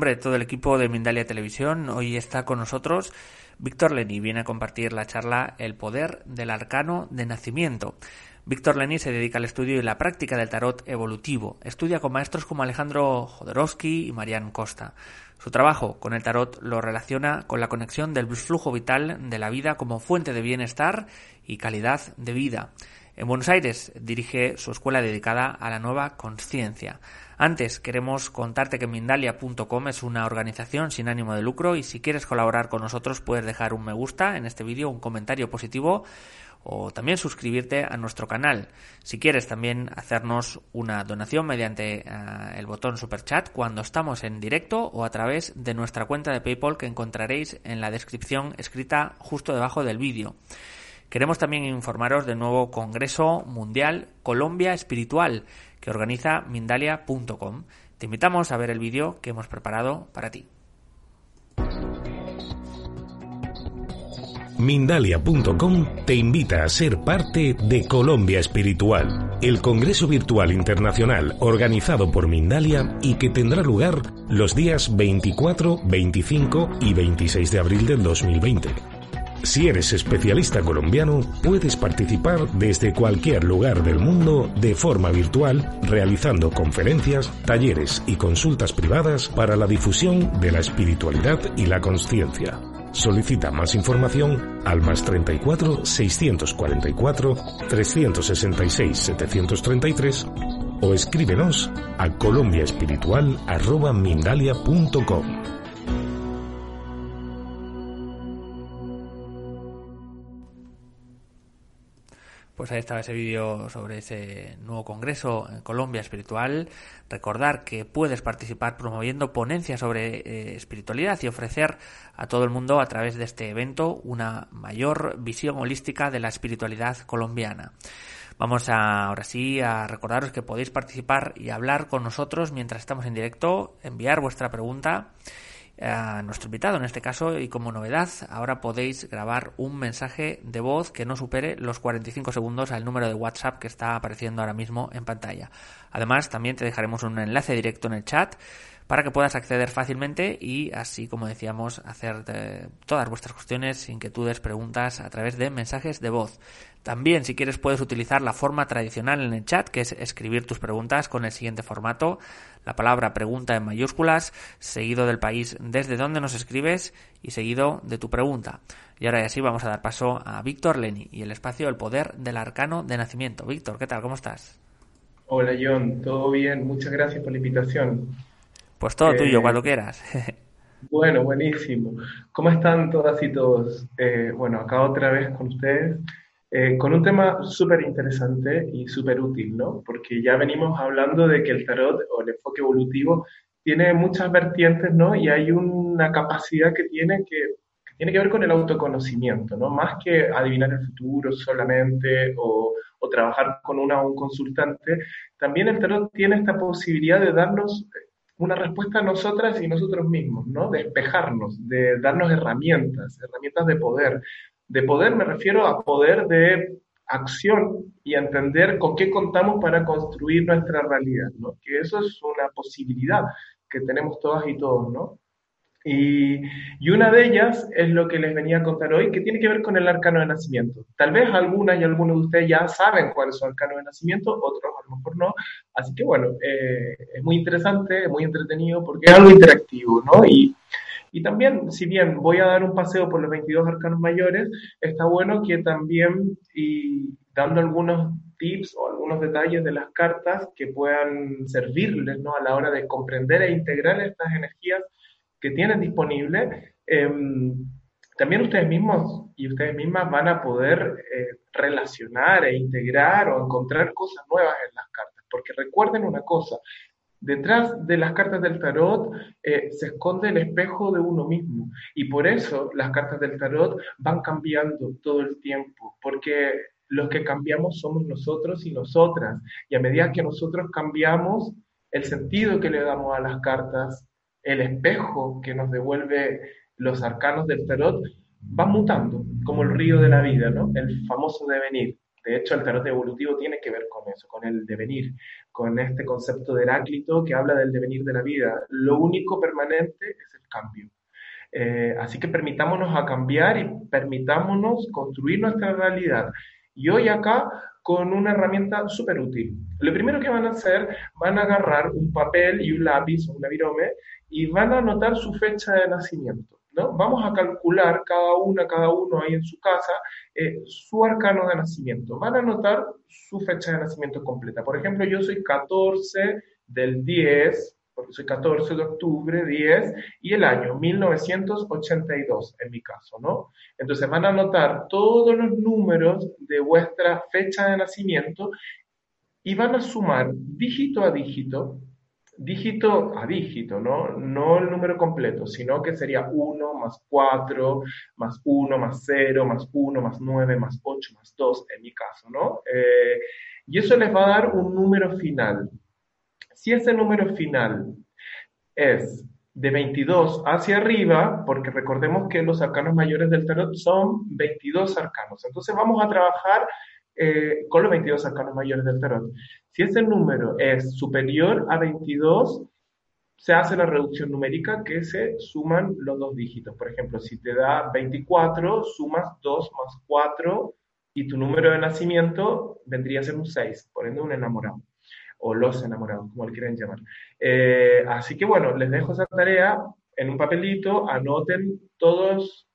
Nombre de todo el equipo de Mindalia Televisión. Hoy está con nosotros Víctor Leni. Viene a compartir la charla El poder del arcano de nacimiento. Víctor Leni se dedica al estudio y la práctica del tarot evolutivo. Estudia con maestros como Alejandro Jodorowsky y Marian Costa. Su trabajo con el tarot lo relaciona con la conexión del flujo vital de la vida como fuente de bienestar y calidad de vida. En Buenos Aires dirige su escuela dedicada a la nueva conciencia. Antes, queremos contarte que Mindalia.com es una organización sin ánimo de lucro y si quieres colaborar con nosotros puedes dejar un me gusta en este vídeo, un comentario positivo o también suscribirte a nuestro canal. Si quieres también hacernos una donación mediante eh, el botón super chat cuando estamos en directo o a través de nuestra cuenta de PayPal que encontraréis en la descripción escrita justo debajo del vídeo. Queremos también informaros del nuevo Congreso Mundial Colombia Espiritual que organiza Mindalia.com. Te invitamos a ver el vídeo que hemos preparado para ti. Mindalia.com te invita a ser parte de Colombia Espiritual, el Congreso Virtual Internacional organizado por Mindalia y que tendrá lugar los días 24, 25 y 26 de abril del 2020. Si eres especialista colombiano, puedes participar desde cualquier lugar del mundo de forma virtual, realizando conferencias, talleres y consultas privadas para la difusión de la espiritualidad y la conciencia. Solicita más información al más 34 644 366 733 o escríbenos a colombiaespiritual.mindalia.com. Pues ahí estaba ese vídeo sobre ese nuevo congreso en Colombia espiritual. Recordar que puedes participar promoviendo ponencias sobre eh, espiritualidad y ofrecer a todo el mundo a través de este evento una mayor visión holística de la espiritualidad colombiana. Vamos a, ahora sí a recordaros que podéis participar y hablar con nosotros mientras estamos en directo, enviar vuestra pregunta a nuestro invitado en este caso y como novedad ahora podéis grabar un mensaje de voz que no supere los 45 segundos al número de WhatsApp que está apareciendo ahora mismo en pantalla. Además también te dejaremos un enlace directo en el chat para que puedas acceder fácilmente y así como decíamos hacer eh, todas vuestras cuestiones, inquietudes, preguntas a través de mensajes de voz. También si quieres puedes utilizar la forma tradicional en el chat que es escribir tus preguntas con el siguiente formato, la palabra pregunta en mayúsculas, seguido del país desde donde nos escribes y seguido de tu pregunta. Y ahora así vamos a dar paso a Víctor Leni y el espacio El Poder del Arcano de Nacimiento. Víctor, ¿qué tal? ¿Cómo estás? Hola John, todo bien, muchas gracias por la invitación. Pues todo tuyo, eh, cuando quieras. bueno, buenísimo. ¿Cómo están todas y todos? Eh, bueno, acá otra vez con ustedes, eh, con un tema súper interesante y súper útil, ¿no? Porque ya venimos hablando de que el tarot o el enfoque evolutivo tiene muchas vertientes, ¿no? Y hay una capacidad que tiene que, tiene que ver con el autoconocimiento, ¿no? Más que adivinar el futuro solamente o, o trabajar con una o un consultante, también el tarot tiene esta posibilidad de darnos una respuesta a nosotras y nosotros mismos, ¿no? Despejarnos, de darnos herramientas, herramientas de poder. De poder me refiero a poder de acción y entender con qué contamos para construir nuestra realidad, ¿no? Que eso es una posibilidad que tenemos todas y todos, ¿no? Y, y, una de ellas es lo que les venía a contar hoy, que tiene que ver con el arcano de nacimiento. Tal vez algunas y algunos de ustedes ya saben cuál es su arcano de nacimiento, otros a lo no. Así que bueno, eh, es muy interesante, es muy entretenido porque es algo interactivo, ¿no? Y también, si bien voy a dar un paseo por los 22 arcanos mayores, está bueno que también, y dando algunos tips o algunos detalles de las cartas que puedan servirles ¿no? a la hora de comprender e integrar estas energías que tienen disponibles, em, también ustedes mismos y ustedes mismas van a poder eh, relacionar e integrar o encontrar cosas nuevas en las cartas. Porque recuerden una cosa, detrás de las cartas del tarot eh, se esconde el espejo de uno mismo. Y por eso las cartas del tarot van cambiando todo el tiempo, porque los que cambiamos somos nosotros y nosotras. Y a medida que nosotros cambiamos, el sentido que le damos a las cartas, el espejo que nos devuelve los arcanos del tarot, va mutando, como el río de la vida, ¿no? El famoso devenir. De hecho, el tarot evolutivo tiene que ver con eso, con el devenir, con este concepto de Heráclito que habla del devenir de la vida. Lo único permanente es el cambio. Eh, así que permitámonos a cambiar y permitámonos construir nuestra realidad. Y hoy acá con una herramienta súper útil. Lo primero que van a hacer, van a agarrar un papel y un lápiz o un virome y van a anotar su fecha de nacimiento. Vamos a calcular cada una, cada uno ahí en su casa, eh, su arcano de nacimiento. Van a anotar su fecha de nacimiento completa. Por ejemplo, yo soy 14 del 10 porque soy 14 de octubre, 10, y el año 1982 en mi caso, ¿no? Entonces van a anotar todos los números de vuestra fecha de nacimiento y van a sumar dígito a dígito, dígito a dígito, ¿no? No el número completo, sino que sería 1 más 4, más 1, más 0, más 1, más 9, más 8, más 2, en mi caso, ¿no? Eh, y eso les va a dar un número final. Si ese número final es de 22 hacia arriba, porque recordemos que los arcanos mayores del tarot son 22 arcanos. Entonces vamos a trabajar eh, con los 22 arcanos mayores del tarot. Si ese número es superior a 22, se hace la reducción numérica que se suman los dos dígitos. Por ejemplo, si te da 24, sumas 2 más 4 y tu número de nacimiento vendría a ser un 6, por ende un enamorado o los enamorados, como le quieren llamar. Eh, así que bueno, les dejo esa tarea en un papelito, anoten todos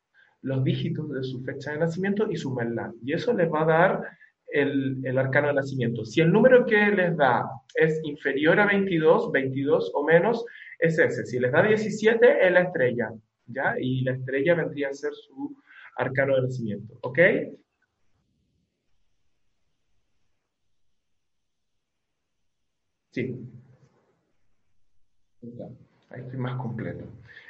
los dígitos de su fecha de nacimiento y sumenla. Y eso les va a dar el, el, arcano de nacimiento. Si el número que les da es inferior a 22, 22 o menos, es ese. Si les da 17, es la estrella, ¿ya? Y la estrella vendría a ser su arcano de nacimiento, ¿ok? Sí. Ahí estoy más completo.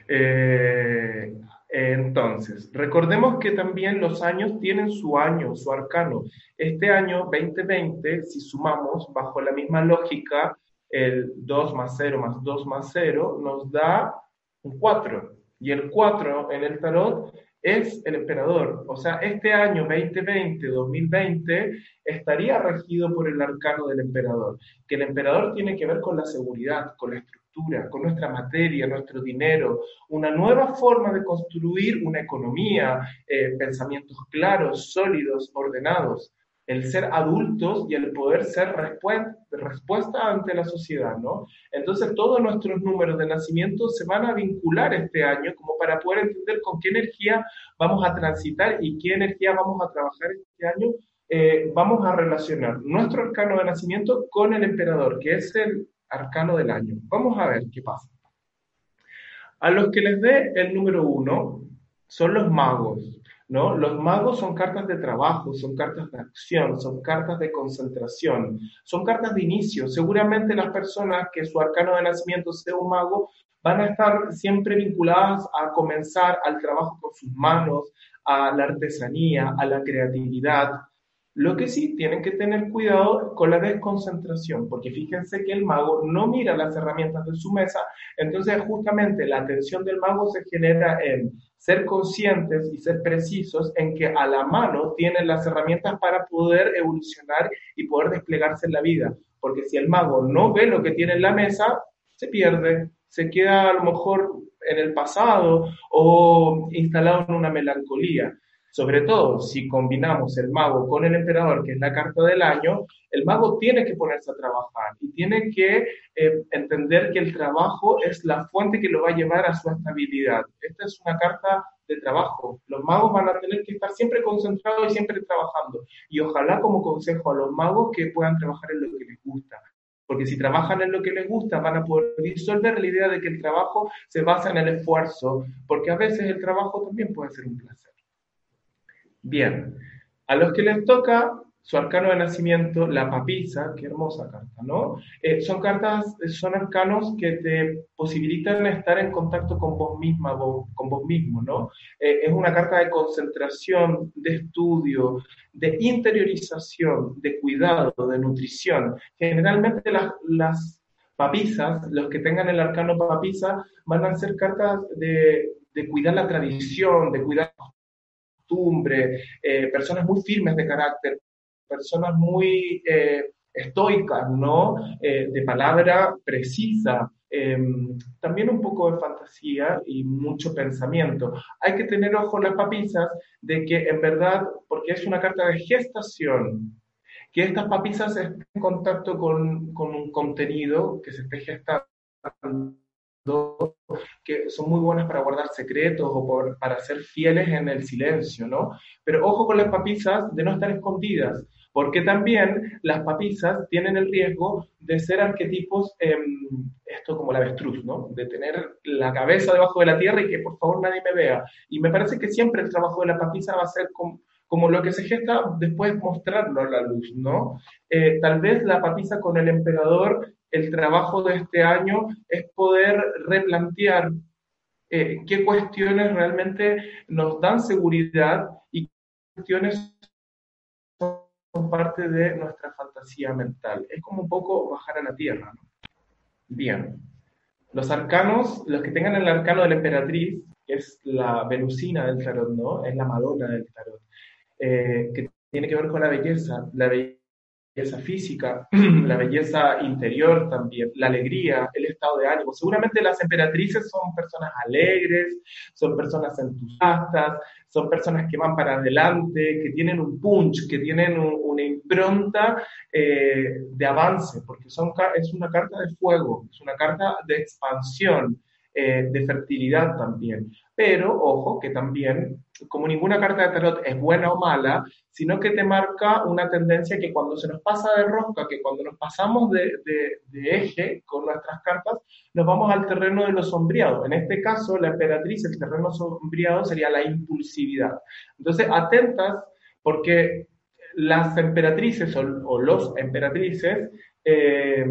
Eh, entonces, recordemos que también los años tienen su año, su arcano. Este año 2020, si sumamos bajo la misma lógica, el 2 más 0 más 2 más 0 nos da un 4. Y el 4 en el tarot es el emperador. O sea, este año 2020-2020 estaría regido por el arcano del emperador, que el emperador tiene que ver con la seguridad, con la estructura, con nuestra materia, nuestro dinero, una nueva forma de construir una economía, eh, pensamientos claros, sólidos, ordenados el ser adultos y el poder ser respuesta ante la sociedad, ¿no? Entonces todos nuestros números de nacimiento se van a vincular este año como para poder entender con qué energía vamos a transitar y qué energía vamos a trabajar este año. Eh, vamos a relacionar nuestro arcano de nacimiento con el emperador, que es el arcano del año. Vamos a ver qué pasa. A los que les dé el número uno son los magos. ¿No? Los magos son cartas de trabajo, son cartas de acción, son cartas de concentración, son cartas de inicio. Seguramente las personas que su arcano de nacimiento sea un mago van a estar siempre vinculadas a comenzar al trabajo con sus manos, a la artesanía, a la creatividad, lo que sí tienen que tener cuidado con la desconcentración, porque fíjense que el mago no mira las herramientas de su mesa, entonces justamente la atención del mago se genera en ser conscientes y ser precisos en que a la mano tienen las herramientas para poder evolucionar y poder desplegarse en la vida, porque si el mago no ve lo que tiene en la mesa, se pierde, se queda a lo mejor en el pasado o instalado en una melancolía. Sobre todo si combinamos el mago con el emperador, que es la carta del año, el mago tiene que ponerse a trabajar y tiene que eh, entender que el trabajo es la fuente que lo va a llevar a su estabilidad. Esta es una carta de trabajo. Los magos van a tener que estar siempre concentrados y siempre trabajando. Y ojalá como consejo a los magos que puedan trabajar en lo que les gusta. Porque si trabajan en lo que les gusta, van a poder disolver la idea de que el trabajo se basa en el esfuerzo, porque a veces el trabajo también puede ser un placer. Bien, a los que les toca su arcano de nacimiento, la papisa, qué hermosa carta, ¿no? Eh, son cartas, son arcanos que te posibilitan estar en contacto con vos misma, con vos mismo, ¿no? Eh, es una carta de concentración, de estudio, de interiorización, de cuidado, de nutrición. Generalmente las, las papisas, los que tengan el arcano papisa, van a ser cartas de, de cuidar la tradición, de cuidar costumbre, eh, personas muy firmes de carácter, personas muy eh, estoicas, ¿no? Eh, de palabra precisa, em, también un poco de fantasía y mucho pensamiento. Hay que tener ojo las papisas de que en verdad, porque es una carta de gestación, que estas papisas estén en contacto con, con un contenido que se esté gestando que son muy buenas para guardar secretos o para ser fieles en el silencio, ¿no? Pero ojo con las papisas de no estar escondidas, porque también las papisas tienen el riesgo de ser arquetipos, em, esto como la avestruz, ¿no? De tener la cabeza debajo de la tierra y que por favor nadie me vea. Y me parece que siempre el trabajo de la papisa va a ser como, lo que se gesta después mostrarlo a la luz, ¿no? Eh, tal vez la papisa con el emperador el trabajo de este año es poder replantear eh, qué cuestiones realmente nos dan seguridad y qué cuestiones son parte de nuestra fantasía mental. Es como un poco bajar a la tierra. Bien. Los arcanos, los que tengan el arcano de la emperatriz, que es la venusina del tarot, ¿no? Es la Madonna del tarot, eh, que tiene que ver con la belleza, la belleza belleza física, la belleza interior también, la alegría, el estado de ánimo. Seguramente las emperatrices son personas alegres, son personas entusiastas, son personas que van para adelante, que tienen un punch, que tienen una impronta eh, de avance, porque son, es una carta de fuego, es una carta de expansión, eh, de fertilidad también. Pero, ojo, que también, como ninguna carta de tarot es buena o mala, sino que te marca una tendencia que cuando se nos pasa de rosca, que cuando nos pasamos de, eje con nuestras cartas, nos vamos al terreno de lo sombreado. En este caso, la emperatriz, el terreno sombreado sería la impulsividad. Entonces, atentas, porque las emperatrices o, los emperatrices eh,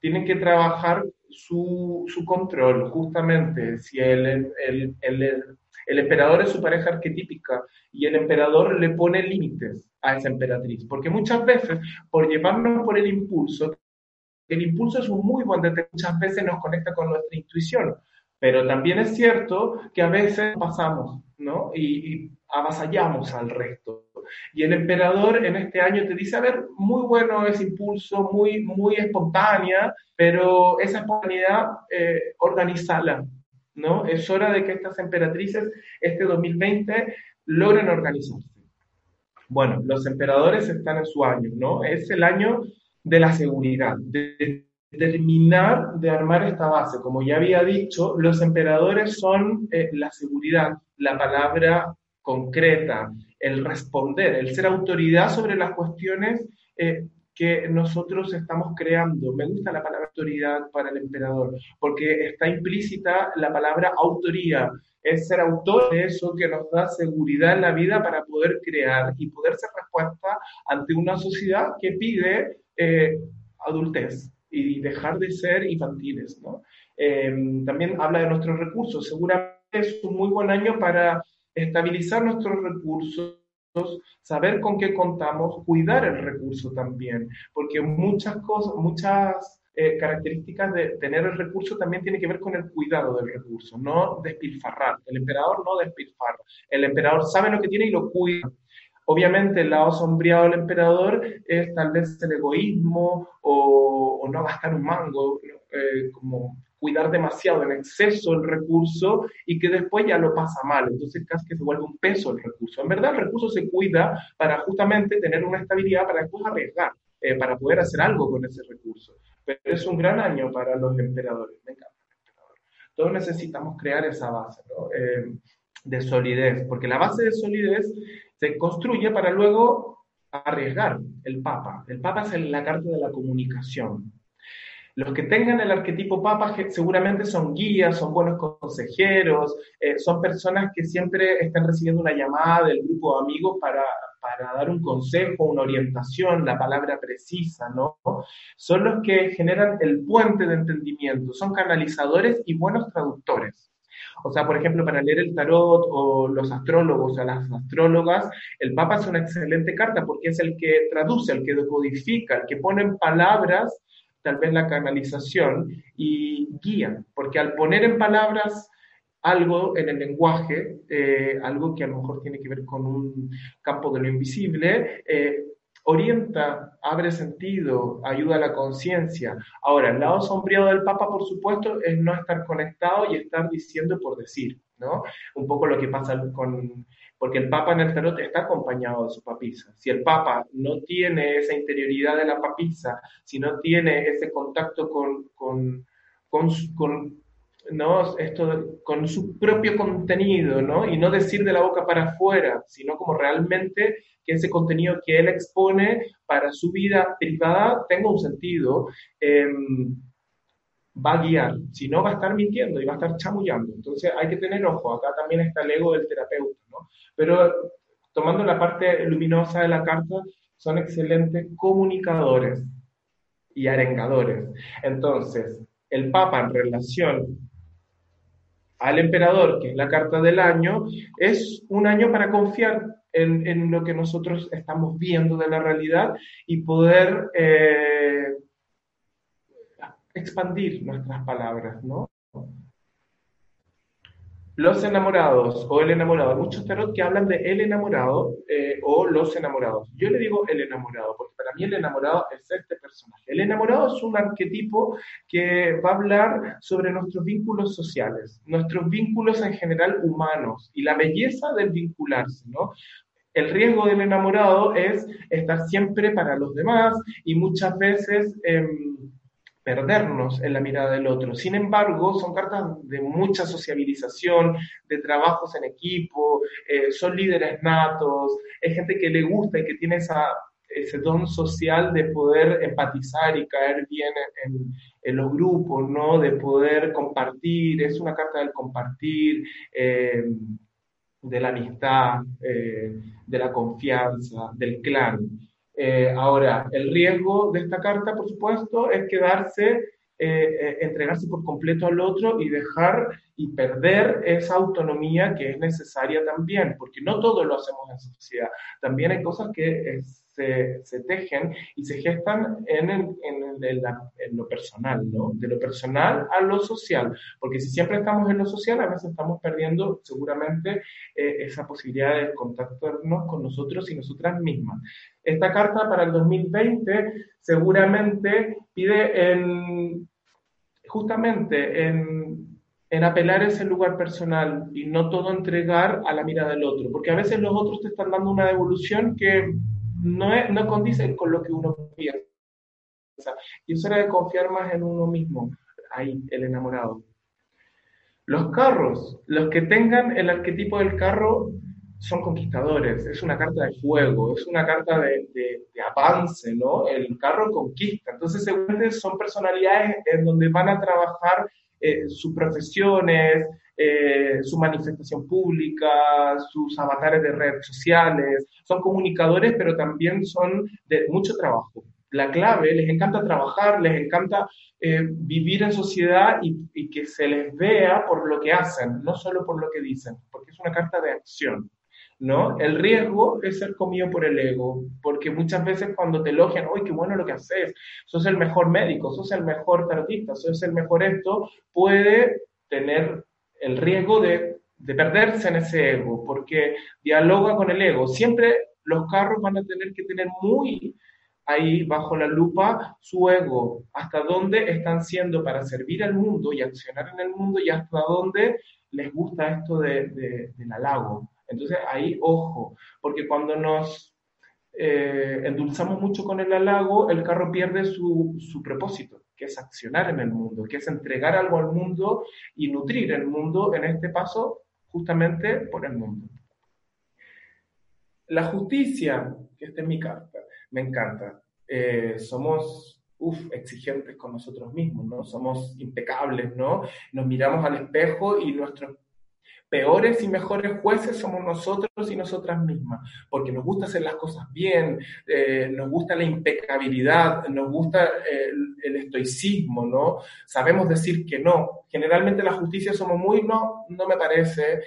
tienen que trabajar su, su control, justamente, si el, el, el, el, emperador es su pareja arquetípica y el emperador le pone límites a esa emperatriz, porque muchas veces, por llevarnos por el impulso, el impulso es un muy buen detector, muchas veces nos conecta con nuestra intuición, pero también es cierto que a veces pasamos, ¿no? Y, y avasallamos al resto. Y el emperador en este año te dice, a ver, muy bueno ese impulso, muy, muy espontánea, pero esa espontaneidad, eh, organizala, ¿no? Es hora de que estas emperatrices, este 2020, logren organizarse. Bueno, los emperadores están en su año, ¿no? Es el año de la seguridad, de terminar de armar esta base. Como ya había dicho, los emperadores son eh, la seguridad, la palabra concreta, el responder, el ser autoridad sobre las cuestiones eh, que nosotros estamos creando. Me gusta la palabra autoridad para el emperador, porque está implícita la palabra autoría. Es ser autor de eso que nos da seguridad en la vida para poder crear y poder ser respuesta ante una sociedad que pide eh, adultez y dejar de ser infantiles. ¿no? Em, también habla de nuestros recursos. Seguramente es un muy buen año para estabilizar nuestros recursos, saber con qué contamos, cuidar el recurso también, porque muchas cosas, muchas eh, características de tener el recurso también tiene que ver con el cuidado del recurso, no despilfarrar. El emperador no despilfarra, el emperador sabe lo que tiene y lo cuida. Obviamente el lado sombreado del emperador es tal vez el egoísmo o, no gastar un mango, eh, como cuidar demasiado en exceso el recurso y que después ya lo pasa mal. Entonces casi que se vuelve un peso el recurso. En verdad el recurso se cuida para justamente tener una estabilidad para después arriesgar, eh, para poder hacer algo con ese recurso. Pero es un gran año para los emperadores. Me encanta Todos necesitamos crear esa base eh, de solidez, porque la base de solidez se construye para luego arriesgar el Papa. El Papa es la carta de la comunicación. Los que tengan el arquetipo Papa seguramente son guías, son buenos consejeros, eh, son personas que siempre están recibiendo una llamada del grupo de amigos para, para dar un consejo, una orientación, la palabra precisa, ¿no? Son los que generan el puente de entendimiento, son canalizadores y buenos traductores. O sea, por ejemplo, para leer el tarot o los astrólogos o las astrólogas, el Papa es una excelente carta porque es el que traduce, el que decodifica, el que pone en palabras tal vez la canalización y guía, porque al poner en palabras algo en el lenguaje, eh, algo que a lo mejor tiene que ver con un campo de lo invisible, eh, orienta, abre sentido, ayuda a la conciencia. Ahora, el lado sombrío del Papa, por supuesto, es no estar conectado y estar diciendo por decir, ¿no? Un poco lo que pasa con... Porque el Papa en el tarot está acompañado de su papisa. Si el Papa no tiene esa interioridad de la papisa, si no tiene ese contacto con, con, con, con ¿no? Esto con su propio contenido, ¿no? Y no decir de la boca para afuera, sino como realmente que ese contenido que él expone para su vida privada tenga un sentido, em, va a guiar, si no va a estar mintiendo y va a estar chamullando. Entonces hay que tener ojo, acá también está el ego del terapeuta, ¿no? Pero tomando la parte luminosa de la carta, son excelentes comunicadores y arengadores. Entonces, el Papa en relación al emperador, que es la carta del año, es un año para confiar en, lo que nosotros estamos viendo de la realidad y poder eh, expandir nuestras palabras, ¿no? Los enamorados o el enamorado. Muchos tarot que hablan de el enamorado eh, o los enamorados. Yo le digo el enamorado porque para mí el enamorado es este personaje. El enamorado es un arquetipo que va a hablar sobre nuestros vínculos sociales, nuestros vínculos en general humanos y la belleza del vincularse, ¿no? El riesgo del enamorado es estar siempre para los demás y muchas veces... Em, perdernos en la mirada del otro. Sin embargo, son cartas de mucha sociabilización, de trabajos en equipo, eh, son líderes natos, es gente que le gusta y que tiene ese don social de poder empatizar y caer bien en, los grupos, ¿no? De poder compartir, es una carta del compartir, eh, de la amistad, eh, de la confianza, del clan. Eh, ahora, el riesgo de esta carta, por supuesto, es quedarse, eh, eh, entregarse por completo al otro y dejar y perder esa autonomía que es necesaria también, porque no todo lo hacemos en sociedad. También hay cosas que se, se, tejen y se gestan en, en, en, lo personal, ¿no? De lo personal a lo social, porque si siempre estamos en lo social, a veces estamos perdiendo seguramente eh, esa posibilidad de contactarnos con nosotros y nosotras mismas. Esta carta para el 2020 seguramente pide en, justamente en en apelar ese lugar personal y no todo entregar a la mirada del otro, porque a veces los otros te están dando una devolución que no, es, no condice con lo que uno piensa. Y eso era de confiar más en uno mismo, ahí, el enamorado. Los carros, los que tengan el arquetipo del carro son conquistadores, es una carta de fuego, es una carta de, de, avance, ¿no? El carro conquista. Entonces, seguramente son personalidades en donde van a trabajar eh, sus profesiones, eh, su manifestación pública, sus avatares de redes sociales. Son comunicadores, pero también son de mucho trabajo. La clave, les encanta trabajar, les encanta eh, vivir en sociedad y, y que se les vea por lo que hacen, no solo por lo que dicen, porque es una carta de acción. ¿No? El riesgo es ser comido por el ego, porque muchas veces cuando te elogian, ¡ay, qué bueno lo que haces! Sos el mejor médico, sos el mejor tarotista, sos el mejor esto, puede tener el riesgo de, de perderse en ese ego, porque dialoga con el ego. Siempre los carros van a tener que tener muy ahí bajo la lupa su ego, hasta dónde están siendo para servir al mundo y accionar en el mundo y hasta dónde les gusta esto de, del halago. Entonces ahí, ojo, porque cuando nos eh, endulzamos mucho con el halago, el carro pierde su, su propósito, que es accionar en el mundo, que es entregar algo al mundo y nutrir el mundo, en este paso, justamente por el mundo. La justicia, que esta es mi carta, me encanta. Eh, somos exigentes con nosotros mismos, ¿no? Somos impecables, ¿no? Nos miramos al espejo y nuestros peores y mejores jueces somos nosotros y nosotras mismas, porque nos gusta hacer las cosas bien, eh, nos gusta la impecabilidad, nos gusta eh, el, estoicismo, ¿no? Sabemos decir que no. Generalmente la justicia somos muy, no, no me parece,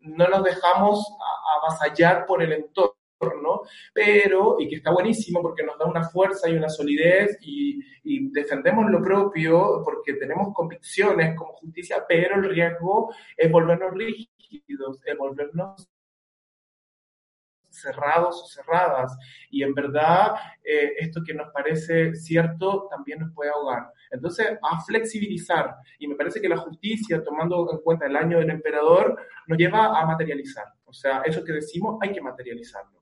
no nos dejamos avasallar por el entorno pero, y que está buenísimo porque nos da una fuerza y una solidez y, defendemos lo propio porque tenemos convicciones como justicia, pero el riesgo es volvernos rígidos, es volvernos cerrados o cerradas. Y en verdad, eh, esto que nos parece cierto también nos puede ahogar. Entonces, a flexibilizar. Y me parece que la justicia, tomando en cuenta el año del emperador, nos lleva a materializar. O sea, eso que decimos hay que materializarlo.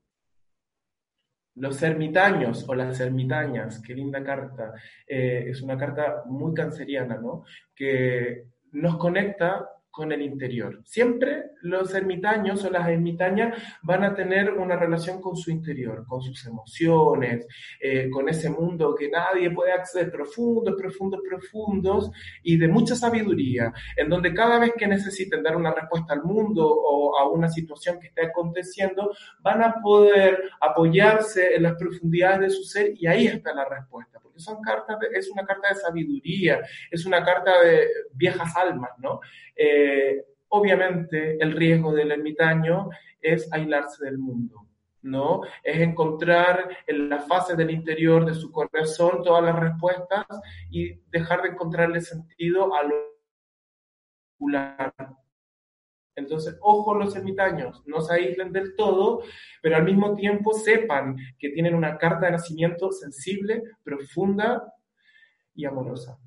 Los ermitaños o las ermitañas, qué linda carta, eh, es una carta muy canceriana, ¿no? Que nos conecta con el interior. Siempre los ermitaños o las ermitañas van a tener una relación con su interior, con sus emociones, eh, con ese mundo que nadie puede acceder, profundos, profundos, profundos, y de mucha sabiduría, en donde cada vez que necesiten dar una respuesta al mundo o a una situación que esté aconteciendo, van a poder apoyarse en las profundidades de su ser y ahí está la respuesta, son cartas es una carta de sabiduría, es una carta de viejas almas, ¿no? Eh, obviamente el riesgo del ermitaño es aislarse del mundo, ¿no? Es encontrar en la fase del interior de su corazón todas las respuestas y dejar de encontrarle sentido a lo entonces, ojo los ermitaños, no se aíslen del todo, pero al mismo tiempo sepan que tienen una carta de nacimiento sensible, profunda y amorosa.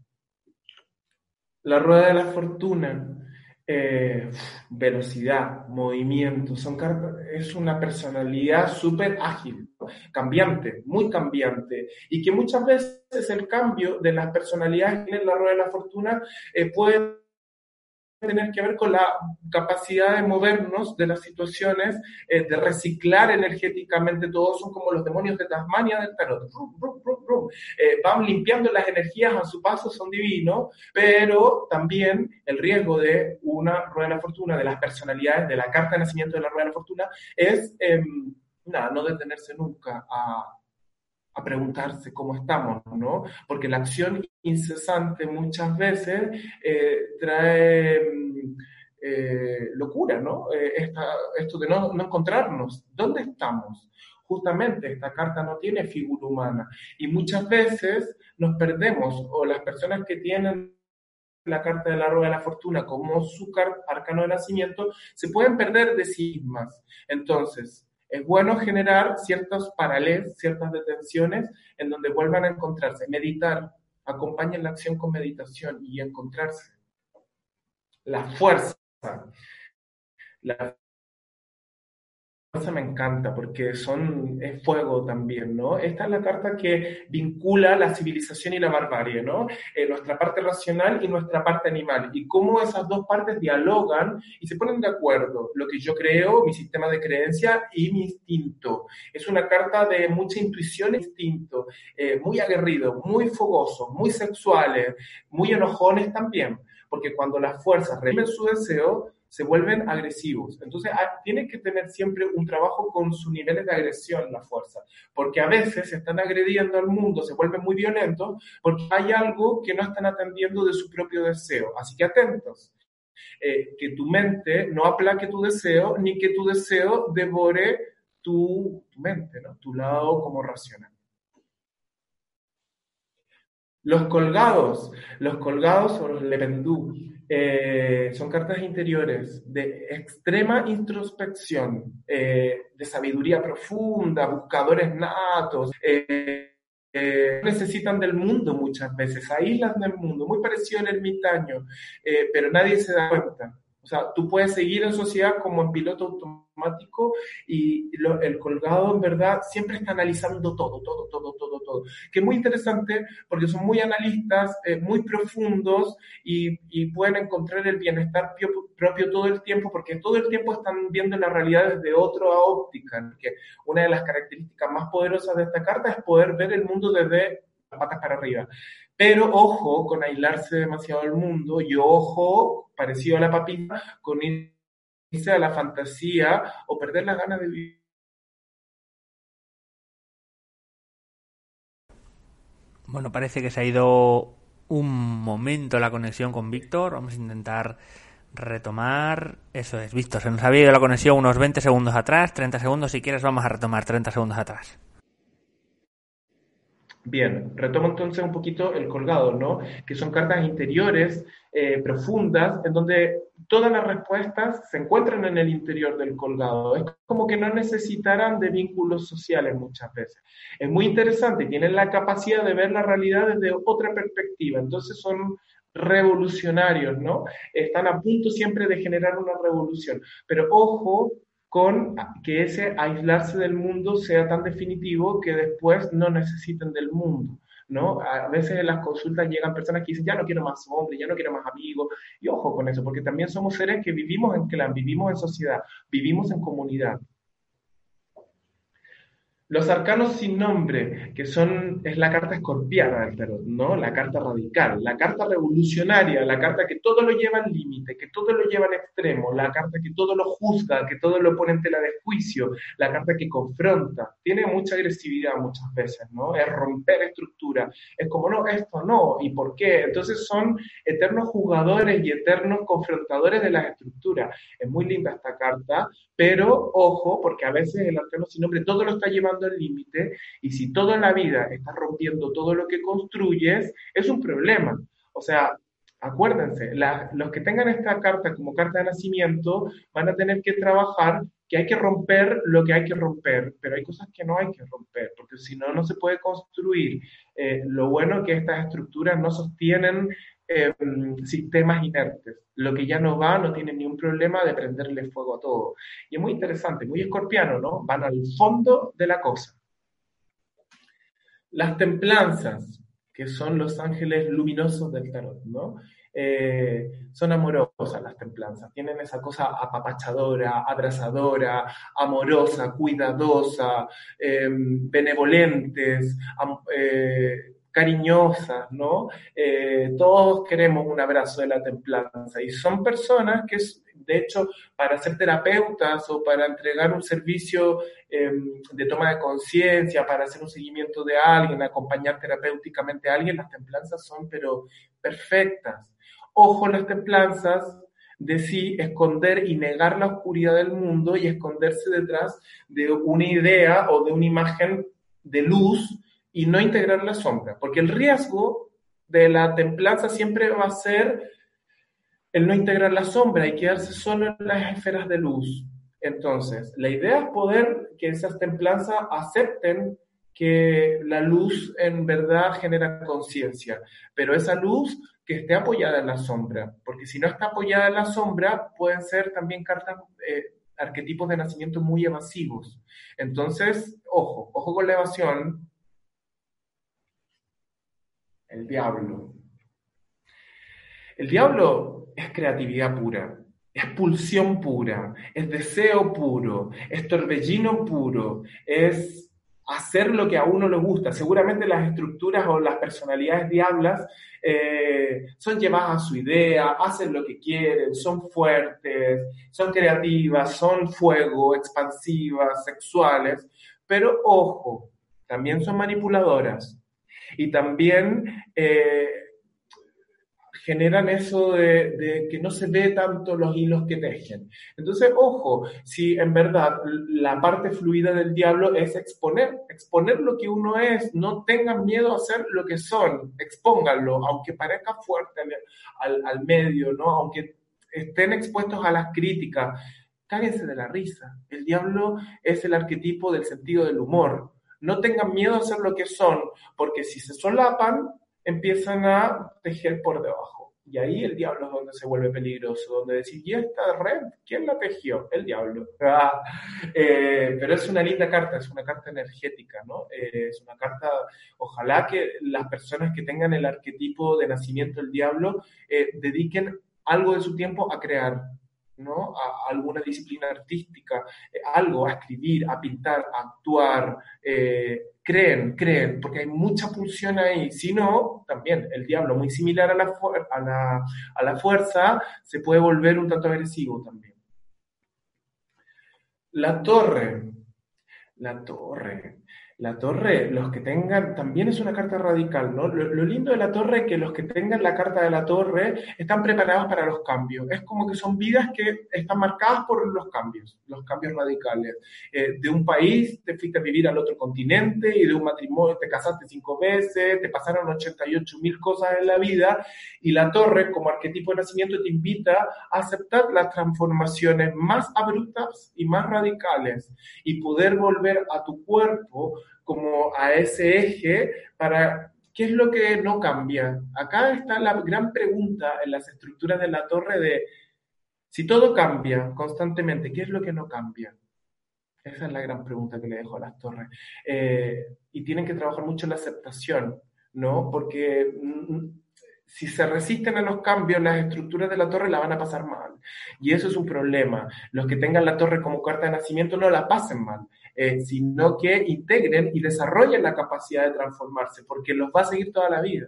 La rueda de la fortuna, eh, velocidad, movimiento, es una personalidad súper ágil, cambiante, muy cambiante, y que muchas veces el cambio de las personalidades en la rueda de la fortuna eh, puede tener que ver con la capacidad de movernos de las situaciones, eh, de reciclar energéticamente, todos son como los demonios de Tasmania del tarot, eh, van limpiando las energías a su paso, son divinos, pero también el riesgo de una rueda de la fortuna, de las personalidades, de la carta de nacimiento de la rueda de la fortuna, es em, nada, no detenerse nunca a a preguntarse cómo estamos, ¿no? Porque la acción incesante muchas veces eh, trae mm, eh, locura, ¿no? Eh, esto de no, no encontrarnos. ¿Dónde estamos? Justamente esta carta no tiene figura humana y muchas veces nos perdemos o las personas que tienen la carta de la rueda de la fortuna como su arcano de nacimiento se pueden perder de sí mismas. Entonces, es bueno generar ciertos paralelos, ciertas detenciones en donde vuelvan a encontrarse. Meditar, acompañen la acción con meditación y encontrarse. La fuerza. La me encanta porque son, fuego también, ¿no? Esta es la carta que vincula la civilización y la barbarie, ¿no? Eh, nuestra parte racional y nuestra parte animal. Y cómo esas dos partes dialogan y se ponen de acuerdo. Lo que yo creo, mi sistema de creencia y mi instinto. Es una carta de mucha intuición e instinto, eh, muy aguerrido, muy fogoso, muy sexuales, muy enojones también. Porque cuando las fuerzas reprimen su deseo, se vuelven agresivos. Entonces, ah, tiene que tener siempre un trabajo con sus niveles de agresión, la fuerza, porque a veces se están agrediendo al mundo, se vuelven muy violentos, porque hay algo que no están atendiendo de su propio deseo. Así que atentos. Eh, que tu mente no aplaque tu deseo, ni que tu deseo devore tu, mente, ¿no? tu lado como racional. Los colgados, los colgados o los lependú, eh, son cartas interiores de extrema introspección, eh, de sabiduría profunda, buscadores natos, eh, necesitan del mundo muchas veces, aíslan del mundo, muy parecido al ermitaño, pero nadie se da cuenta. O sea, tú puedes seguir en sociedad como en piloto automático y el colgado en verdad siempre está analizando todo, todo, todo, todo, todo. Que es muy interesante porque son muy analistas, eh, muy profundos y, pueden encontrar el bienestar propio todo el tiempo porque todo el tiempo están viendo la realidad desde otra óptica. Que una de las características más poderosas de esta carta es poder ver el mundo desde patas para arriba. Pero ojo con aislarse demasiado del mundo y ojo, parecido a la papita, con irse a la fantasía o perder las ganas de vivir. Bueno, parece que se ha ido un momento la conexión con Víctor. Vamos a intentar retomar. Eso es, Víctor, se nos había ido la conexión unos 20 segundos atrás, 30 segundos. Si quieres, vamos a retomar 30 segundos atrás. Bien, retomo entonces un poquito el colgado, ¿no? Que son cartas interiores eh, profundas en donde todas las respuestas se encuentran en el interior del colgado. Es como que no necesitarán de vínculos sociales muchas veces. Es muy interesante, tienen la capacidad de ver la realidad desde otra perspectiva. Entonces son revolucionarios, ¿no? Están a punto siempre de generar una revolución. Pero ojo con que ese aislarse del mundo sea tan definitivo que después no necesiten del mundo. ¿no? A veces en las consultas llegan personas que dicen, ya no quiero más hombres, ya no quiero más amigos, y ojo con eso, porque también somos seres que vivimos en clan, vivimos en sociedad, vivimos en comunidad. Los arcanos sin nombre, que son, es la carta escorpiana del tarot, ¿no? La carta radical, la carta revolucionaria, la carta que todo lo lleva al límite, que todo lo lleva al extremo, la carta que todo lo juzga, que todo lo pone en tela de juicio, la carta que confronta. Tiene mucha agresividad muchas veces, ¿no? Es romper estructura. Es como, no, esto no, ¿y por qué? Entonces son eternos jugadores y eternos confrontadores de las estructuras. Es muy linda esta carta, pero ojo, porque a veces el arcano sin nombre todo lo está llevando al límite y si toda la vida estás rompiendo todo lo que construyes, es un problema. O sea, acuérdense, los que tengan esta carta como carta de nacimiento van a tener que trabajar que hay que romper lo que hay que romper, pero hay cosas que no hay que romper, porque si no, no se puede construir. Eh, lo bueno que estas estructuras no sostienen Em, sistemas inertes. Lo que ya no va no tiene ni un problema de prenderle fuego a todo. Y es muy interesante, muy escorpiano, ¿no? Van al fondo de la cosa. Las templanzas, que son los ángeles luminosos del tarot, ¿no? Eh, son amorosas las templanzas, tienen esa cosa apapachadora, abrazadora, amorosa, cuidadosa, em, benevolentes, eh, cariñosas, ¿no? Eh, todos queremos un abrazo de la templanza y son personas que, de hecho, para ser terapeutas o para entregar un servicio em, de toma de conciencia, para hacer un seguimiento de alguien, acompañar terapéuticamente a alguien, las templanzas son pero perfectas. Ojo las templanzas de sí esconder y negar la oscuridad del mundo y esconderse detrás de una idea o de una imagen de luz y no integrar la sombra, porque el riesgo de la templanza siempre va a ser el no integrar la sombra y quedarse solo en las esferas de luz. Entonces, la idea es poder que esas templanzas acepten que la luz en verdad genera conciencia, pero esa luz que esté apoyada en la sombra, porque si no está apoyada en la sombra, pueden ser también cartas, eh, arquetipos de nacimiento muy evasivos. Entonces, ojo, ojo con la evasión, el diablo. El diablo es creatividad pura, es pulsión pura, es deseo puro, es torbellino puro, es hacer lo que a uno le gusta. Seguramente las estructuras o las personalidades diablas eh, son llevadas a su idea, hacen lo que quieren, son fuertes, son creativas, son fuego, expansivas, sexuales, pero ojo, también son manipuladoras, y también eh, generan eso de, que no se ve tanto los hilos que tejen. Entonces, ojo, si en verdad la parte fluida del diablo es exponer, exponer lo que uno es, no tengan miedo a ser lo que son, expónganlo, aunque parezca fuerte al, al medio, ¿no? Aunque estén expuestos a las críticas, cáguense de la risa. El diablo es el arquetipo del sentido del humor. No tengan miedo a ser lo que son, porque si se solapan, empiezan a tejer por debajo. Y ahí el diablo es donde se vuelve peligroso, donde decir, ¿y esta red? ¿Quién la tejió? El diablo. Ah, eh, pero es una linda carta, es una carta energética, ¿no? Eh, es una carta, ojalá que las personas que tengan el arquetipo de nacimiento del diablo eh, dediquen algo de su tiempo a crear, A, alguna disciplina artística, eh, algo, a escribir, a pintar, a actuar. Eh, creen, creen, porque hay mucha pulsión ahí. Si no, también el diablo, muy similar a la, a la, a la fuerza, se puede volver un tanto agresivo también. La torre. La torre. La torre, los que tengan, también es una carta radical, ¿no? Lo, lindo de la torre es que los que tengan la carta de la torre están preparados para los cambios. Es como que son vidas que están marcadas por los cambios, los cambios radicales. Eh, de un país te fuiste a vivir al otro continente y de un matrimonio te casaste cinco veces, te pasaron 88 mil cosas en la vida y la torre como arquetipo de nacimiento te invita a aceptar las transformaciones más abruptas y más radicales y poder volver a tu cuerpo como a ese eje para qué es lo que no cambia. Acá está la gran pregunta en las estructuras de la torre de si todo cambia constantemente, ¿qué es lo que no cambia? Esa es la gran pregunta que le dejo a las torres. Eh, y tienen que trabajar mucho en la aceptación, ¿no? Porque mm, si se resisten a los cambios, las estructuras de la torre la van a pasar mal. Y eso es un problema. Los que tengan la torre como carta de nacimiento no la pasen mal. Eh, sino que integren y desarrollen la capacidad de transformarse, porque los va a seguir toda la vida.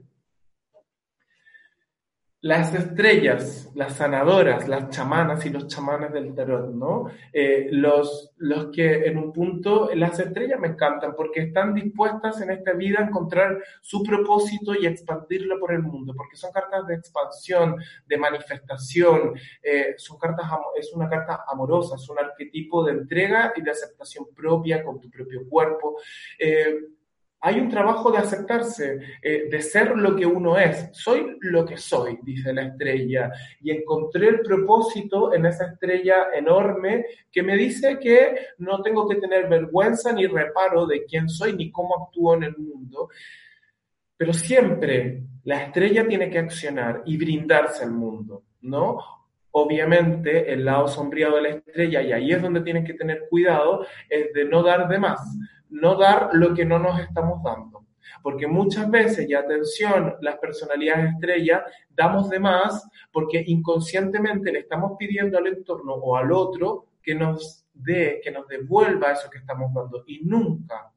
Las estrellas, las sanadoras, las chamanas y los chamanes del tarot, ¿no? Eh, los, los que en un punto, las estrellas me encantan porque están dispuestas en esta vida a encontrar su propósito y expandirlo por el mundo, porque son cartas de expansión, de manifestación, eh, son cartas, es una carta amorosa, es un arquetipo de entrega y de aceptación propia con tu propio cuerpo. Eh, hay un trabajo de aceptarse, eh, de ser lo que uno es. Soy lo que soy, dice la estrella. Y encontré el propósito en esa estrella enorme que me dice que no tengo que tener vergüenza ni reparo de quién soy ni cómo actúo en el mundo. Pero siempre la estrella tiene que accionar y brindarse al mundo, ¿no? Obviamente, el lado sombrío de la estrella, y ahí es donde tienen que tener cuidado, es de no dar de más no dar lo que no nos estamos dando. Porque muchas veces, y atención, las personalidades estrellas damos de más porque inconscientemente le estamos pidiendo al entorno o al otro que nos dé, que nos devuelva eso que estamos dando. Y nunca,